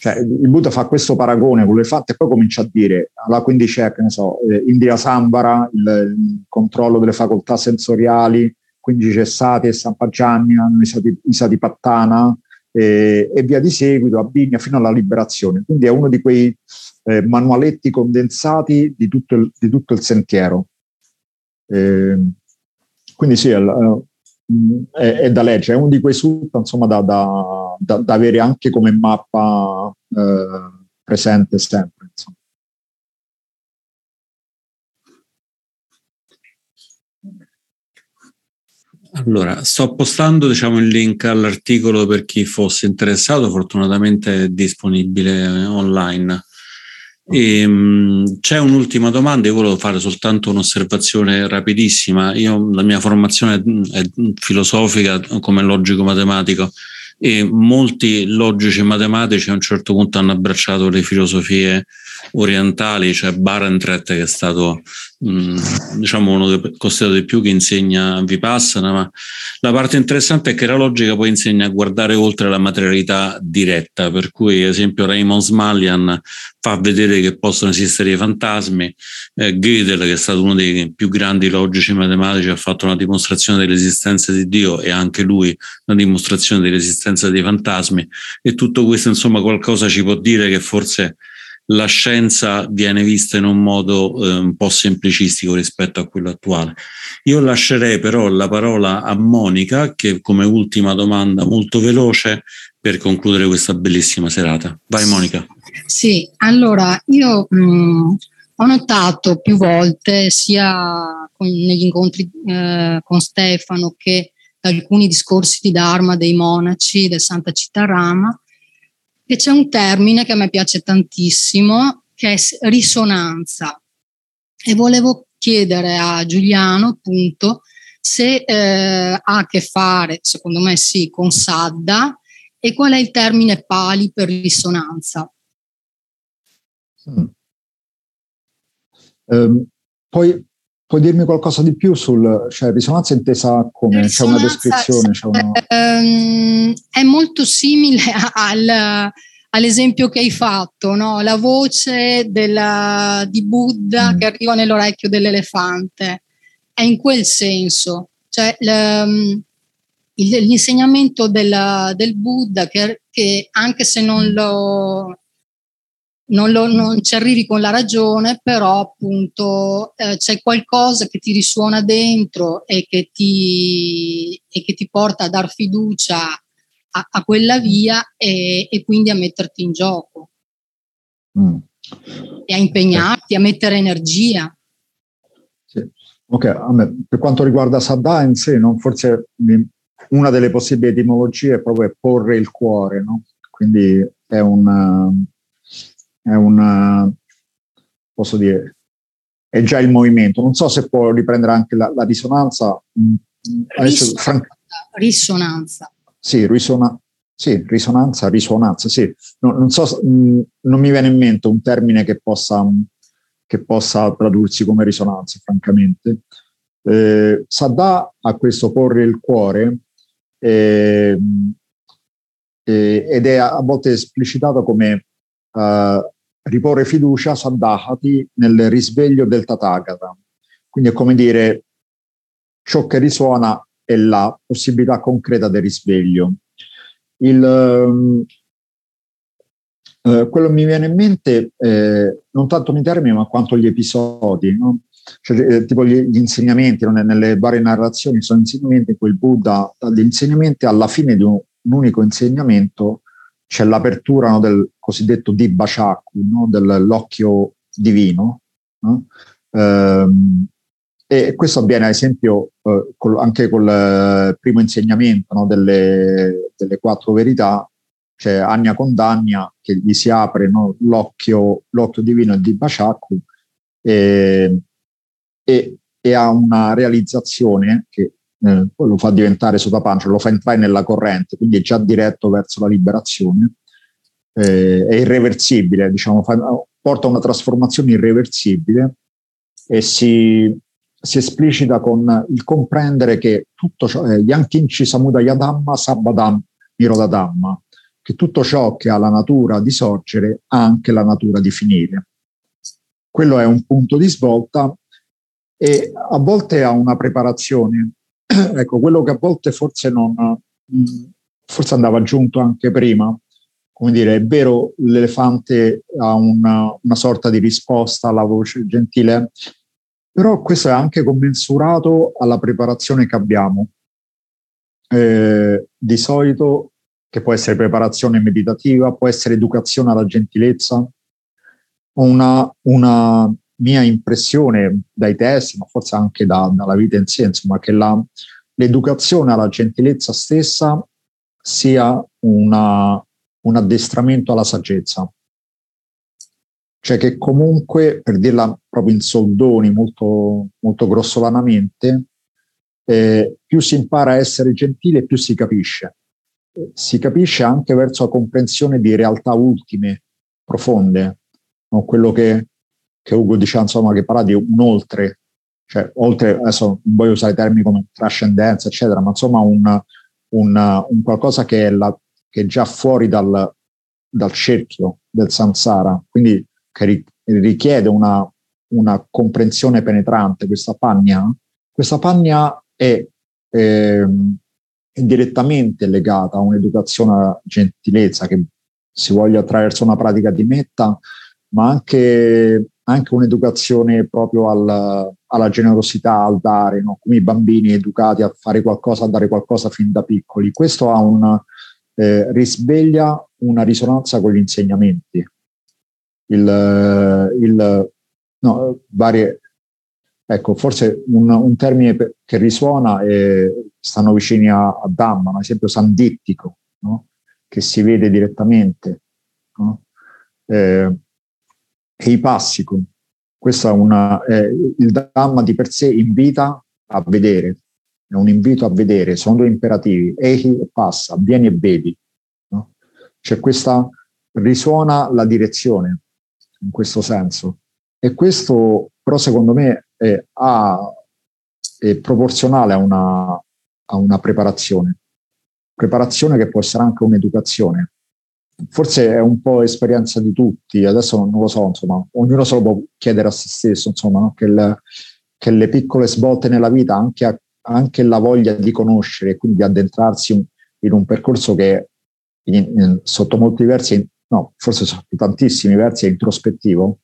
cioè, il Buddha fa questo paragone con le fatte e poi comincia a dire alla quindi c'è, che ne so, eh, Indira Sambara, il, il, controllo delle facoltà sensoriali, quindi c'è Sati e Sampajanya, Isati Pattana eh, e via di seguito, Abbinia fino alla liberazione. Quindi è uno di quei eh, manualetti condensati di tutto il, di tutto il sentiero. Eh, quindi sì, è, è, è, da leggere, è uno di quei sutta insomma da, da, da, da avere anche come mappa eh, presente sempre. Insomma. Allora, sto postando diciamo, il link all'articolo per chi fosse interessato, fortunatamente è disponibile online. E, um, c'è un'ultima domanda, io volevo fare soltanto un'osservazione rapidissima. Io, la mia formazione è filosofica come logico matematico e molti logici matematici a un certo punto hanno abbracciato le filosofie orientali, cioè Barentret che è stato mh, diciamo uno dei considerato di più che insegna Vipassana, ma la parte interessante è che la logica poi insegna a guardare oltre la materialità diretta, per cui ad esempio Raymond Smallian fa vedere che possono esistere i fantasmi, eh, Gödel che è stato uno dei più grandi logici matematici ha fatto una dimostrazione dell'esistenza di Dio e anche lui una dimostrazione dell'esistenza dei fantasmi e tutto questo insomma qualcosa ci può dire che forse la scienza viene vista in un modo eh, un po' semplicistico rispetto a quello attuale. Io lascerei però la parola a Monica che come ultima domanda molto veloce per concludere questa bellissima serata. Vai Monica. Sì, allora io mh, mm, ho notato più volte sia con, negli incontri eh, con Stefano che da alcuni discorsi di Dharma dei monaci del Santa Città Rama e c'è un termine che a me piace tantissimo, che è risonanza. E volevo chiedere a Giuliano, appunto, se eh, ha a che fare, secondo me sì, con Sadda e qual è il termine pali per risonanza. Mm. Um, poi Puoi dirmi qualcosa di più sul cioè, risonanza intesa come? C'è una descrizione? C'è una... Ehm, è molto simile al, all'esempio che hai fatto, no? la voce della, di Buddha mm. che arriva nell'orecchio dell'elefante. È in quel senso. Cioè, l'insegnamento della, del Buddha che, che, anche se non lo non, lo, non, ci arrivi con la ragione, però appunto eh, c'è qualcosa che ti risuona dentro e che ti, e che ti porta a dar fiducia a, a quella via e, e, quindi a metterti in gioco mm. e a impegnarti, a mettere energia. Sì. Ok, me, per quanto riguarda Saddà in sé, no? forse una delle possibili etimologie è proprio porre il cuore, no? quindi è un è un, posso dire, è già il movimento. Non so se può riprendere anche la, la risonanza. Mm, adesso, Risonanza. risonanza. Sì, risona, sì, risonanza, risonanza, sì. No, non so, mh, mm, non mi viene in mente un termine che possa, che possa tradursi come risonanza, francamente. Eh, Saddà a questo porre il cuore eh, eh, ed è a volte esplicitato come uh, riporre fiducia, saddahati, nel risveglio del Tathagata. Quindi è come dire, ciò che risuona è la possibilità concreta del risveglio. Il, um, uh, quello che mi viene in mente, eh, non tanto nei termini, ma quanto gli episodi, no? cioè, eh, tipo gli, gli insegnamenti, no? nelle varie narrazioni sono insegnamenti in cui il Buddha dà gli insegnamenti alla fine di un, un unico insegnamento c'è l'apertura no, del cosiddetto Dibbachaku, no, dell'occhio divino. No? Ehm, e questo avviene ad esempio eh, col, anche col eh, primo insegnamento delle, delle, quattro verità, c'è Anya Condagna che gli si apre l'occhio, l'occhio divino, il Dibbachaku, e, e, e ha una realizzazione che eh, lo fa diventare sotapancia, lo fa entrare nella corrente, quindi è già diretto verso la liberazione, eh, è irreversibile, diciamo, fa, porta a una trasformazione irreversibile e si, si esplicita con il comprendere che tutto ciò, eh, Yankinchi Samudaya Dhamma Sabadam Niroda Dhamma, che tutto ciò che ha la natura di sorgere ha anche la natura di finire. Quello è un punto di svolta e a volte ha una preparazione ecco, quello che a volte forse non, mm, forse andava aggiunto anche prima, come dire, è vero, l'elefante ha una, una sorta di risposta alla voce gentile, però questo è anche commensurato alla preparazione che abbiamo. Eh, di solito, che può essere preparazione meditativa, può essere educazione alla gentilezza, una, una mia impressione dai test, ma forse anche da, dalla vita in sé, insomma, che la, l'educazione alla gentilezza stessa sia una, un addestramento alla saggezza. Cioè che comunque, per dirla proprio in soldoni, molto, molto grossolanamente, eh, più si impara a essere gentile, più si capisce. Si capisce anche verso la comprensione di realtà ultime, profonde, no? quello che che Ugo diceva insomma che parla di un oltre, cioè oltre, adesso non voglio usare termini come trascendenza, eccetera, ma insomma un, un, un qualcosa che è, la, che è, già fuori dal, dal cerchio del samsara, quindi che richiede una, una comprensione penetrante, questa pagna, questa pagna è, è, è direttamente legata a un'educazione a gentilezza che si voglia attraverso una pratica di metta, ma anche anche un'educazione proprio al, alla generosità, al dare, no? come i bambini educati a fare qualcosa, a dare qualcosa fin da piccoli. Questo ha un, eh, risveglia una risonanza con gli insegnamenti. Il, il, no, varie, ecco, forse un, un termine che risuona è, stanno vicini a, a Dhamma, ad esempio sandittico, no? che si vede direttamente. No? Eh, e i passico. Questo è una, eh, il Dhamma di per sé invita a vedere, è un invito a vedere, sono due imperativi, ehi e passa, vieni e vedi. No? C'è questa, risuona la direzione in questo senso. E questo però secondo me è, ha, è proporzionale a una, a una preparazione. Preparazione che può essere anche un'educazione, forse è un po' esperienza di tutti, adesso non lo so, insomma, ognuno se lo può chiedere a se stesso, insomma, no? che, il, che, le piccole svolte nella vita, anche, anche la voglia di conoscere, quindi di addentrarsi in, in un percorso che in, in, sotto molti versi no, forse sono tantissimi versi, è introspettivo,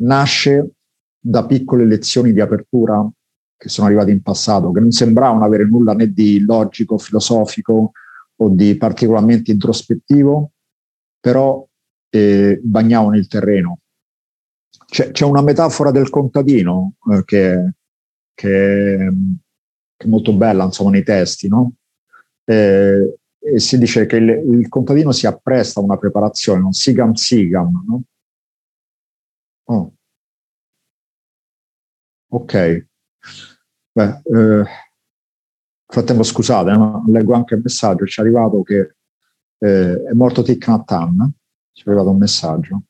nasce da piccole lezioni di apertura che sono arrivate in passato, che non sembravano avere nulla né di logico, filosofico o di particolarmente introspettivo, però eh, bagnavano il terreno. C'è, c'è, una metafora del contadino eh, che, che, che, è molto bella, insomma, nei testi, no? Eh, e si dice che il, il, contadino si appresta a una preparazione, un sigam sigam, no? Oh. Ok. Beh, eh, frattempo scusate, no? leggo anche il messaggio, ci è arrivato che eh, è morto Thich Nhat Hanh, ci è arrivato un messaggio.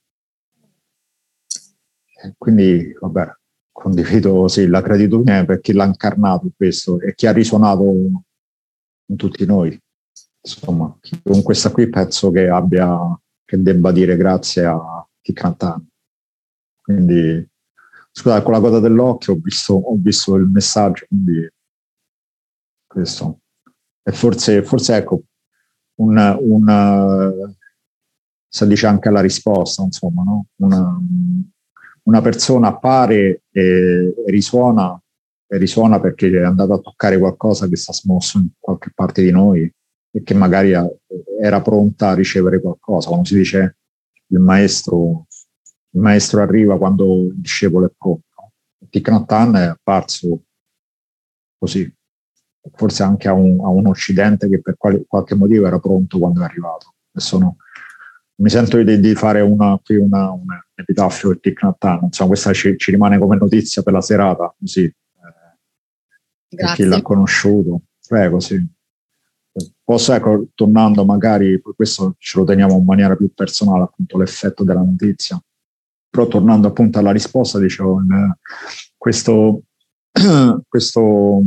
E quindi, vabbè, condivido sì, la gratitudine per chi l'ha incarnato questo e chi ha risuonato in tutti noi insomma, con questa qui penso che abbia, che debba dire grazie a chi canta. Quindi, scusate, con la coda dell'occhio ho visto, ho visto il messaggio, quindi questo. E forse, forse ecco, un, un, si dice anche la risposta, insomma, no? una, una persona appare e, risuona, e risuona perché è andata a toccare qualcosa che sta smosso in qualche parte di noi e che magari era pronta a ricevere qualcosa. Quando si dice il maestro, il maestro arriva quando il discepolo è pronto. Thich Nhat Hanh è apparso così, forse anche a un, a un Occidente che per quali, qualche motivo era pronto quando è arrivato. Sono, mi sento di, di fare una, qui una, un epitaffio di Thich Nhat Hanh, insomma questa ci, ci, rimane come notizia per la serata, così, eh, per chi l'ha conosciuto. Prego, sì. Posso, ecco, tornando magari, questo ce lo teniamo in maniera più personale, appunto l'effetto della notizia, però tornando appunto alla risposta, dicevo, eh, questo, questo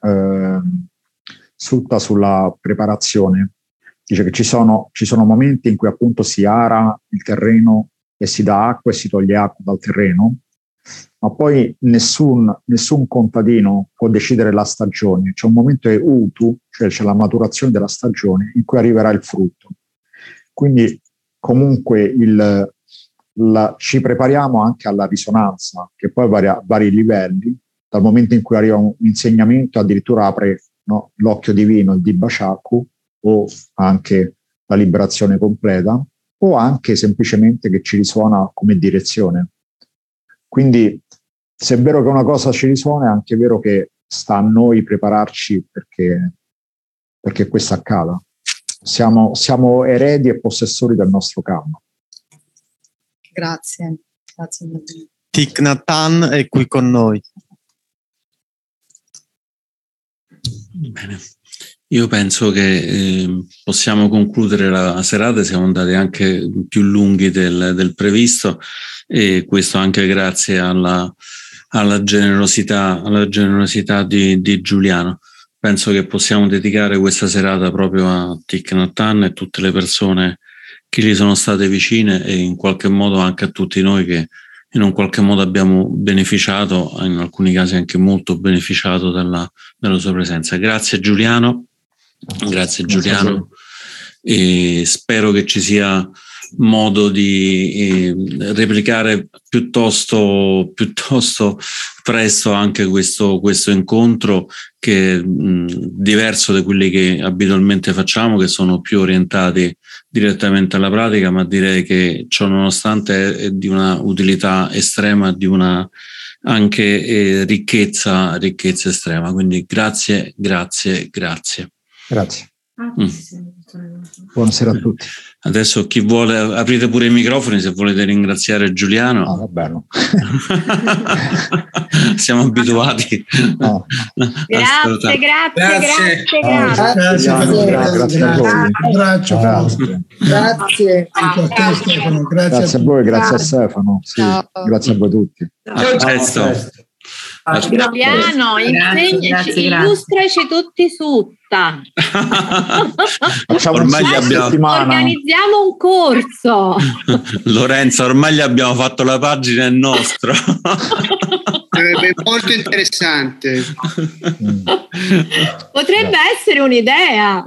eh, sfrutta sulla preparazione, dice che ci sono, ci sono momenti in cui appunto si ara il terreno e si dà acqua e si toglie acqua dal terreno, ma poi nessun, nessun contadino può decidere la stagione. C'è un momento è utu, cioè c'è la maturazione della stagione in cui arriverà il frutto. Quindi comunque il, la, ci prepariamo anche alla risonanza, che poi varia a vari livelli, dal momento in cui arriva un insegnamento addirittura apre no, l'occhio divino, il Dibashaku, o anche la liberazione completa, o anche semplicemente che ci risuona come direzione. Quindi se è vero che una cosa ci risuona, è anche vero che sta a noi prepararci perché, perché questo accada. Siamo, siamo eredi e possessori del nostro karma. Grazie. Grazie. Thich Nhat Hanh è qui con noi. Bene. Io penso che eh, possiamo concludere la serata, siamo andati anche più lunghi del, del previsto e questo anche grazie alla, alla generosità, alla generosità di, di, Giuliano. Penso che possiamo dedicare questa serata proprio a Thich Nhat Hanh e tutte le persone che gli sono state vicine e in qualche modo anche a tutti noi che in un qualche modo abbiamo beneficiato, in alcuni casi anche molto beneficiato della, della sua presenza. Grazie Giuliano, grazie Giuliano. e spero che ci sia modo di eh, replicare piuttosto, piuttosto presto anche questo, questo incontro che è mh, diverso da quelli che abitualmente facciamo, che sono più orientati direttamente alla pratica, ma direi che ciò nonostante è, di una utilità estrema, di una anche eh, ricchezza, ricchezza estrema. Quindi grazie, grazie, grazie. Grazie. Mm. Buonasera a tutti. Adesso chi vuole, aprite pure i microfoni se volete ringraziare Giuliano. Ah, va bene. Siamo abituati. No. Grazie, grazie, grazie, grazie. Grazie, grazie, a voi. Abbraccio. Grazie. Grazie a voi, grazie a Stefano. Sì, grazie a voi tutti. A presto. Giuliano, insegnaci, illustraci tutti sutta. ormai gli abbiamo... Organizziamo un corso. Lorenzo, ormai gli abbiamo fatto la pagina, è nostro. Sarebbe molto interessante. Potrebbe essere un'idea.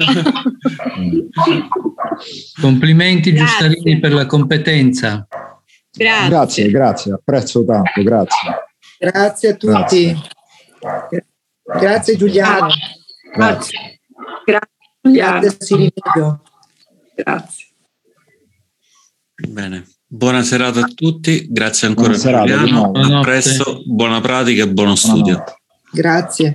Complimenti grazie. Giustarini per la competenza. Grazie. grazie, grazie, apprezzo tanto, grazie. Grazie a tutti. Grazie, grazie Giuliano. Grazie. Grazie Giuliano. Grazie Grazie. Bene. Buona serata a tutti, grazie ancora buona Giuliano, serata, a presto, buona pratica e buono studio. Grazie.